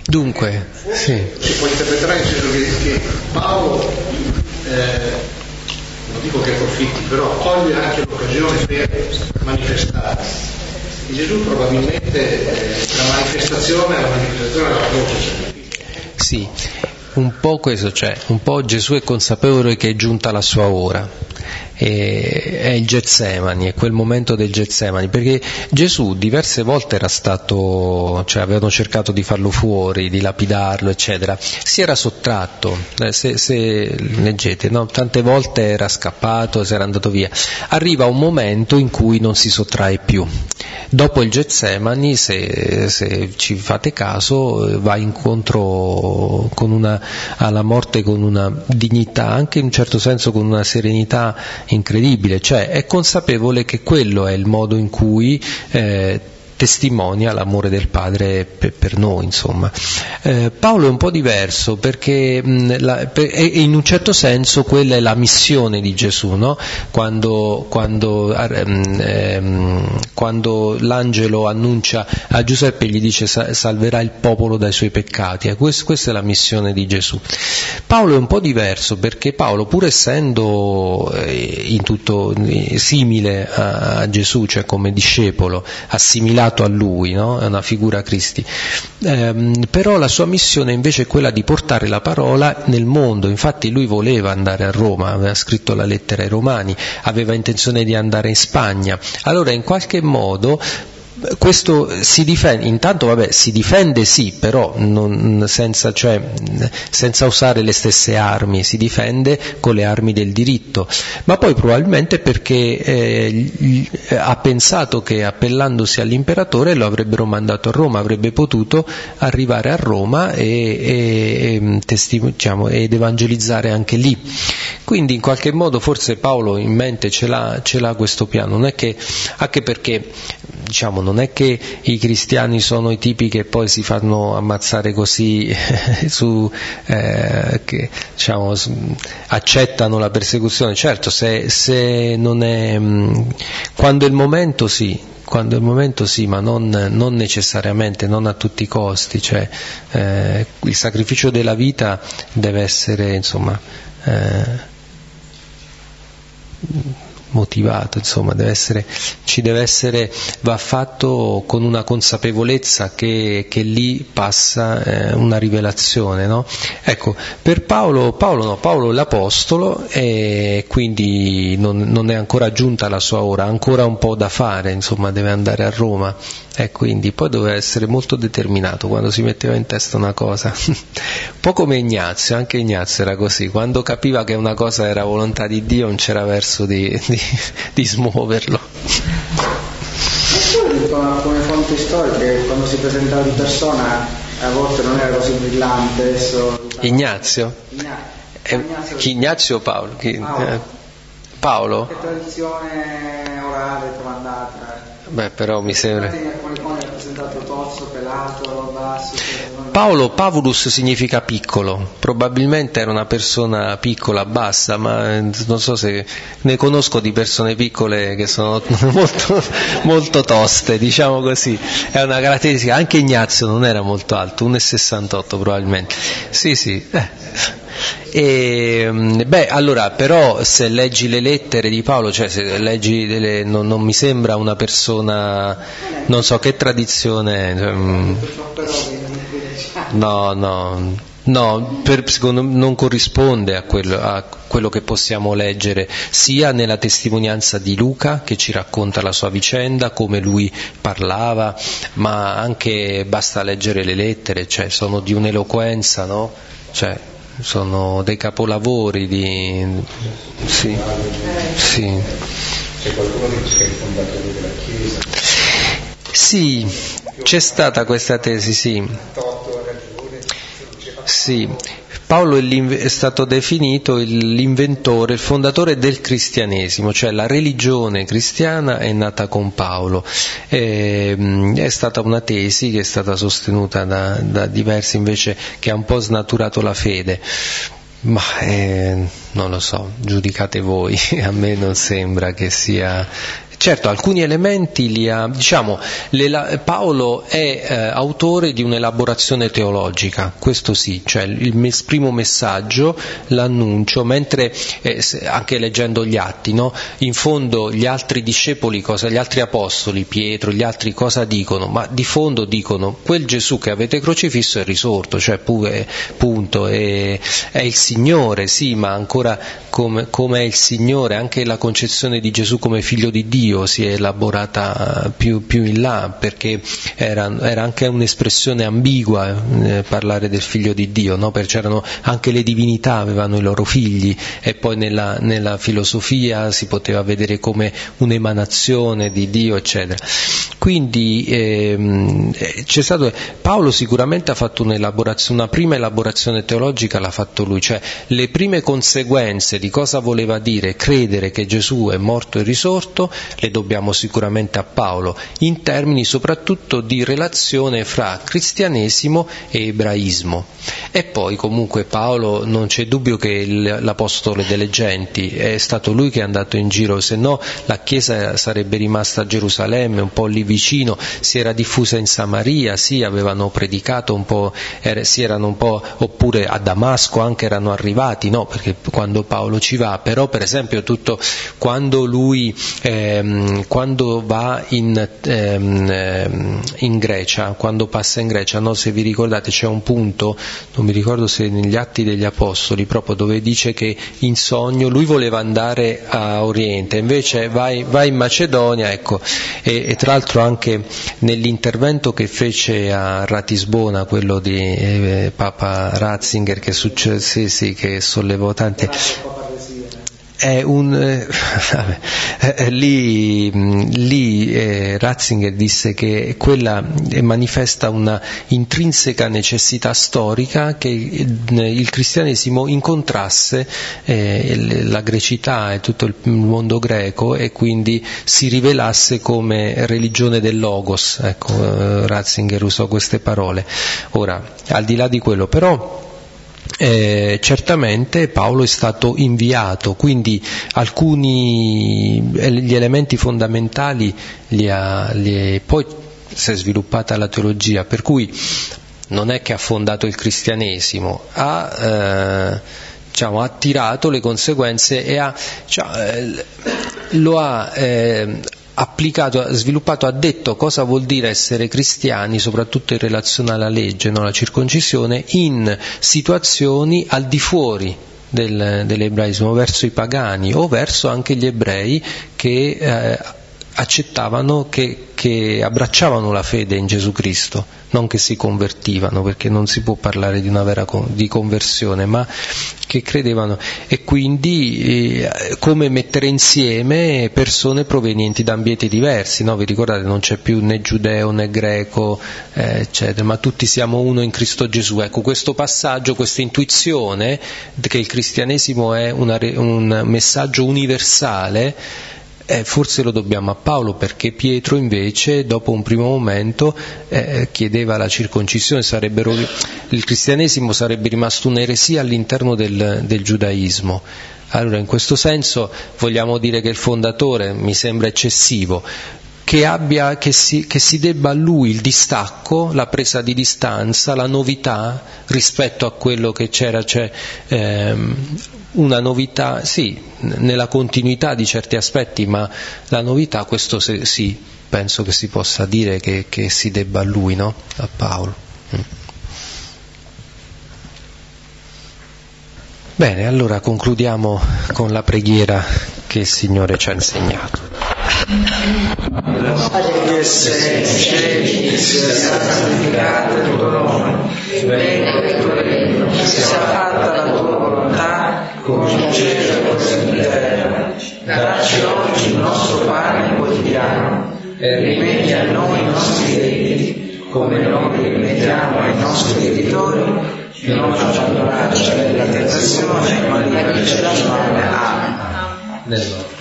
Dunque, sì. Si può interpretare nel senso che, che Paolo, eh, non dico che approfitti, però coglie anche l'occasione per manifestare. E Gesù probabilmente eh, la manifestazione è la manifestazione della croce. Sì, un po' questo c'è, un po' Gesù è consapevole che è giunta la sua ora, è il Getsemani, è quel momento del Getsemani, perché Gesù diverse volte era stato, cioè avevano cercato di farlo fuori, di lapidarlo, eccetera, si era sottratto, eh, se, se leggete, no? tante volte era scappato, si era andato via, arriva un momento in cui non si sottrae più. Dopo il Getsemani, se, se ci fate caso, va incontro una, alla morte con una dignità, anche in un certo senso con una serenità incredibile, cioè è consapevole che quello è il modo in cui eh, testimonia l'amore del Padre per, per noi. Eh, Paolo è un po' diverso perché mh, la, per, e in un certo senso quella è la missione di Gesù, no? quando, quando, ehm, quando, l'angelo annuncia a Giuseppe e gli dice salverà il popolo dai suoi peccati, eh, questo, questa è la missione di Gesù. Paolo è un po' diverso perché Paolo, pur essendo eh, in tutto eh, simile a, a Gesù, cioè come discepolo, assimilato legato a lui, no? è una figura Cristi. Eh, però la sua missione invece è quella di portare la parola nel mondo, infatti lui voleva andare a Roma, aveva scritto la lettera ai Romani, aveva intenzione di andare in Spagna, allora in qualche modo questo si difende, intanto vabbè, si difende sì, però non, senza, cioè, senza, usare le stesse armi, si difende con le armi del diritto, ma poi probabilmente perché eh, ha pensato che appellandosi all'imperatore lo avrebbero mandato a Roma, avrebbe potuto arrivare a Roma e, e, e diciamo, ed evangelizzare anche lì. Quindi in qualche modo forse Paolo in mente ce l'ha, ce l'ha questo piano, non è che, anche perché diciamo, non è che i cristiani sono i tipi che poi si fanno ammazzare così, [laughs] su, eh, che diciamo, accettano la persecuzione, certo se, se non è, mm, quando è il momento sì, quando è il momento sì, ma non, non, necessariamente, non a tutti i costi, cioè, eh, il sacrificio della vita deve essere insomma, eh, motivato, insomma, deve essere, ci deve essere, va fatto con una consapevolezza che, che lì passa eh, una rivelazione. No? Ecco, per Paolo, Paolo, no, Paolo è l'Apostolo e quindi non, non, è ancora giunta la sua ora, ha ancora un po' da fare, insomma, deve andare a Roma e quindi poi doveva essere molto determinato quando si metteva in testa una cosa. [laughs] un po' come Ignazio, anche Ignazio era così, quando capiva che una cosa era volontà di Dio non c'era verso di, di, [laughs] di smuoverlo. Come fonti storiche, quando si presentava di persona a volte non era così brillante. Adesso... Ignazio? Ignazio. Eh, chi Ignazio o Paolo? Chi, Paolo. Eh, Paolo? Che tradizione orale tramandata? Beh, però mi sembra. Basso, Paolo Pavulus significa piccolo, probabilmente era una persona piccola, bassa, ma eh, non so se ne conosco di persone piccole che sono [laughs] molto, molto toste, diciamo così. È una caratteristica, anche Ignazio non era molto alto, 1,68 probabilmente. Sì, sì. Eh. E, mm, beh, allora, però se leggi le lettere di Paolo, cioè se leggi delle, non, non mi sembra una persona, non so che tradizione. Cioè, mm. No, no, no, per, secondo me non corrisponde a quello, a quello che possiamo leggere sia nella testimonianza di Luca che ci racconta la sua vicenda, come lui parlava, ma anche basta leggere le lettere, cioè sono di un'eloquenza, no? Cioè, sono dei capolavori di... Sì, sì. C'è qualcuno che dice che è il fondatore della Chiesa? Sì, c'è stata questa tesi, sì. Sì, Paolo è stato definito l'inventore, il fondatore del cristianesimo, cioè la religione cristiana è nata con Paolo. È, è stata una tesi che è stata sostenuta da, da diversi invece che ha un po' snaturato la fede. Ma eh, non lo so, giudicate voi, [laughs] a me non sembra che sia Certo, alcuni elementi li ha, diciamo, Paolo è eh, autore di un'elaborazione teologica, questo sì, cioè il mes, primo messaggio, l'annuncio, mentre eh, anche leggendo gli atti, no? in fondo gli altri discepoli, cosa, gli altri apostoli, Pietro, gli altri cosa dicono? Ma di fondo dicono quel Gesù che avete crocifisso è risorto, cioè pure, punto, è, è il Signore, sì, ma ancora come, come è il Signore, anche la concezione di Gesù come figlio di Dio Dio si è elaborata più, più in là, perché era, era, anche un'espressione ambigua eh, parlare del figlio di Dio, no? perché anche le divinità, avevano i loro figli e poi nella, nella filosofia si poteva vedere come un'emanazione di Dio, eccetera. Quindi ehm, c'è stato, Paolo sicuramente ha fatto una prima elaborazione teologica, l'ha fatto lui, cioè le prime conseguenze di cosa voleva dire credere che Gesù è morto e risorto le dobbiamo sicuramente a Paolo, in termini soprattutto di relazione fra cristianesimo e ebraismo. E poi comunque Paolo non c'è dubbio che l'apostolo delle genti è stato lui che è andato in giro, se no la Chiesa sarebbe rimasta a Gerusalemme, un po' lì vicino, si era diffusa in Samaria, sì, avevano predicato un po', si erano un po', oppure a Damasco anche erano arrivati, no, perché quando Paolo ci va, però per esempio tutto quando lui ehm, Ehm, quando va in, ehm, ehm, in, Grecia, quando passa in Grecia, no? se vi ricordate c'è un punto, non mi ricordo se negli Atti degli Apostoli, proprio dove dice che in sogno lui voleva andare a Oriente, invece va, va in Macedonia, ecco, e, e, tra l'altro anche nell'intervento che fece a Ratisbona, quello di eh, Papa Ratzinger, che, successe, sì, che sollevò tanti è un, eh, [laughs] eh, lì, lì eh, Ratzinger disse che quella manifesta una intrinseca necessità storica che il cristianesimo incontrasse eh, la grecità e tutto il mondo greco e quindi si rivelasse come religione del logos. Ecco, eh, Ratzinger usò queste parole. Ora, al di là di quello, però eh, certamente Paolo è stato inviato, quindi alcuni eh, gli elementi fondamentali li ha, li, poi si è sviluppata la teologia, per cui non è che ha fondato il cristianesimo, ha, eh, diciamo, ha tirato le conseguenze e ha, cioè, eh, lo ha eh, applicato, sviluppato, ha detto cosa vuol dire essere cristiani, soprattutto in relazione alla legge, no? la circoncisione, in situazioni al di fuori del, dell'ebraismo, verso i pagani o verso anche gli ebrei che eh, accettavano, che, che abbracciavano la fede in Gesù Cristo, non che si convertivano, perché non si può parlare di una vera con, di conversione, ma che credevano e quindi eh, come mettere insieme persone provenienti da ambienti diversi, no? vi ricordate non c'è più né giudeo né greco, eh, eccetera, ma tutti siamo uno in Cristo Gesù. Ecco, questo passaggio, questa intuizione che il cristianesimo è una, un messaggio universale, eh, forse lo dobbiamo a Paolo perché Pietro invece dopo un primo momento eh, chiedeva la circoncisione, il cristianesimo sarebbe rimasto un'eresia all'interno del, del giudaismo. Allora in questo senso vogliamo dire che il fondatore mi sembra eccessivo, che, abbia, che, si, che, si, debba a lui il distacco, la presa di distanza, la novità rispetto a quello che c'era, cioè ehm, una novità, sì, nella continuità di certi aspetti, ma la novità, questo sì, penso che si possa dire che, che si debba a lui, no? a Paolo. Bene, allora concludiamo con la preghiera che il Signore ci ha insegnato. Padre che sei nei cieli, sia santificato il tuo nome, venga il tuo regno, sia fatta la tua volontà, come in cielo così in terra. Dacci oggi il nostro pane quotidiano e rimetti a noi i nostri debiti, come noi rimettiamo ai nostri debitori non abbandonarci nella tentazione, ma liberaci dal male. Amen.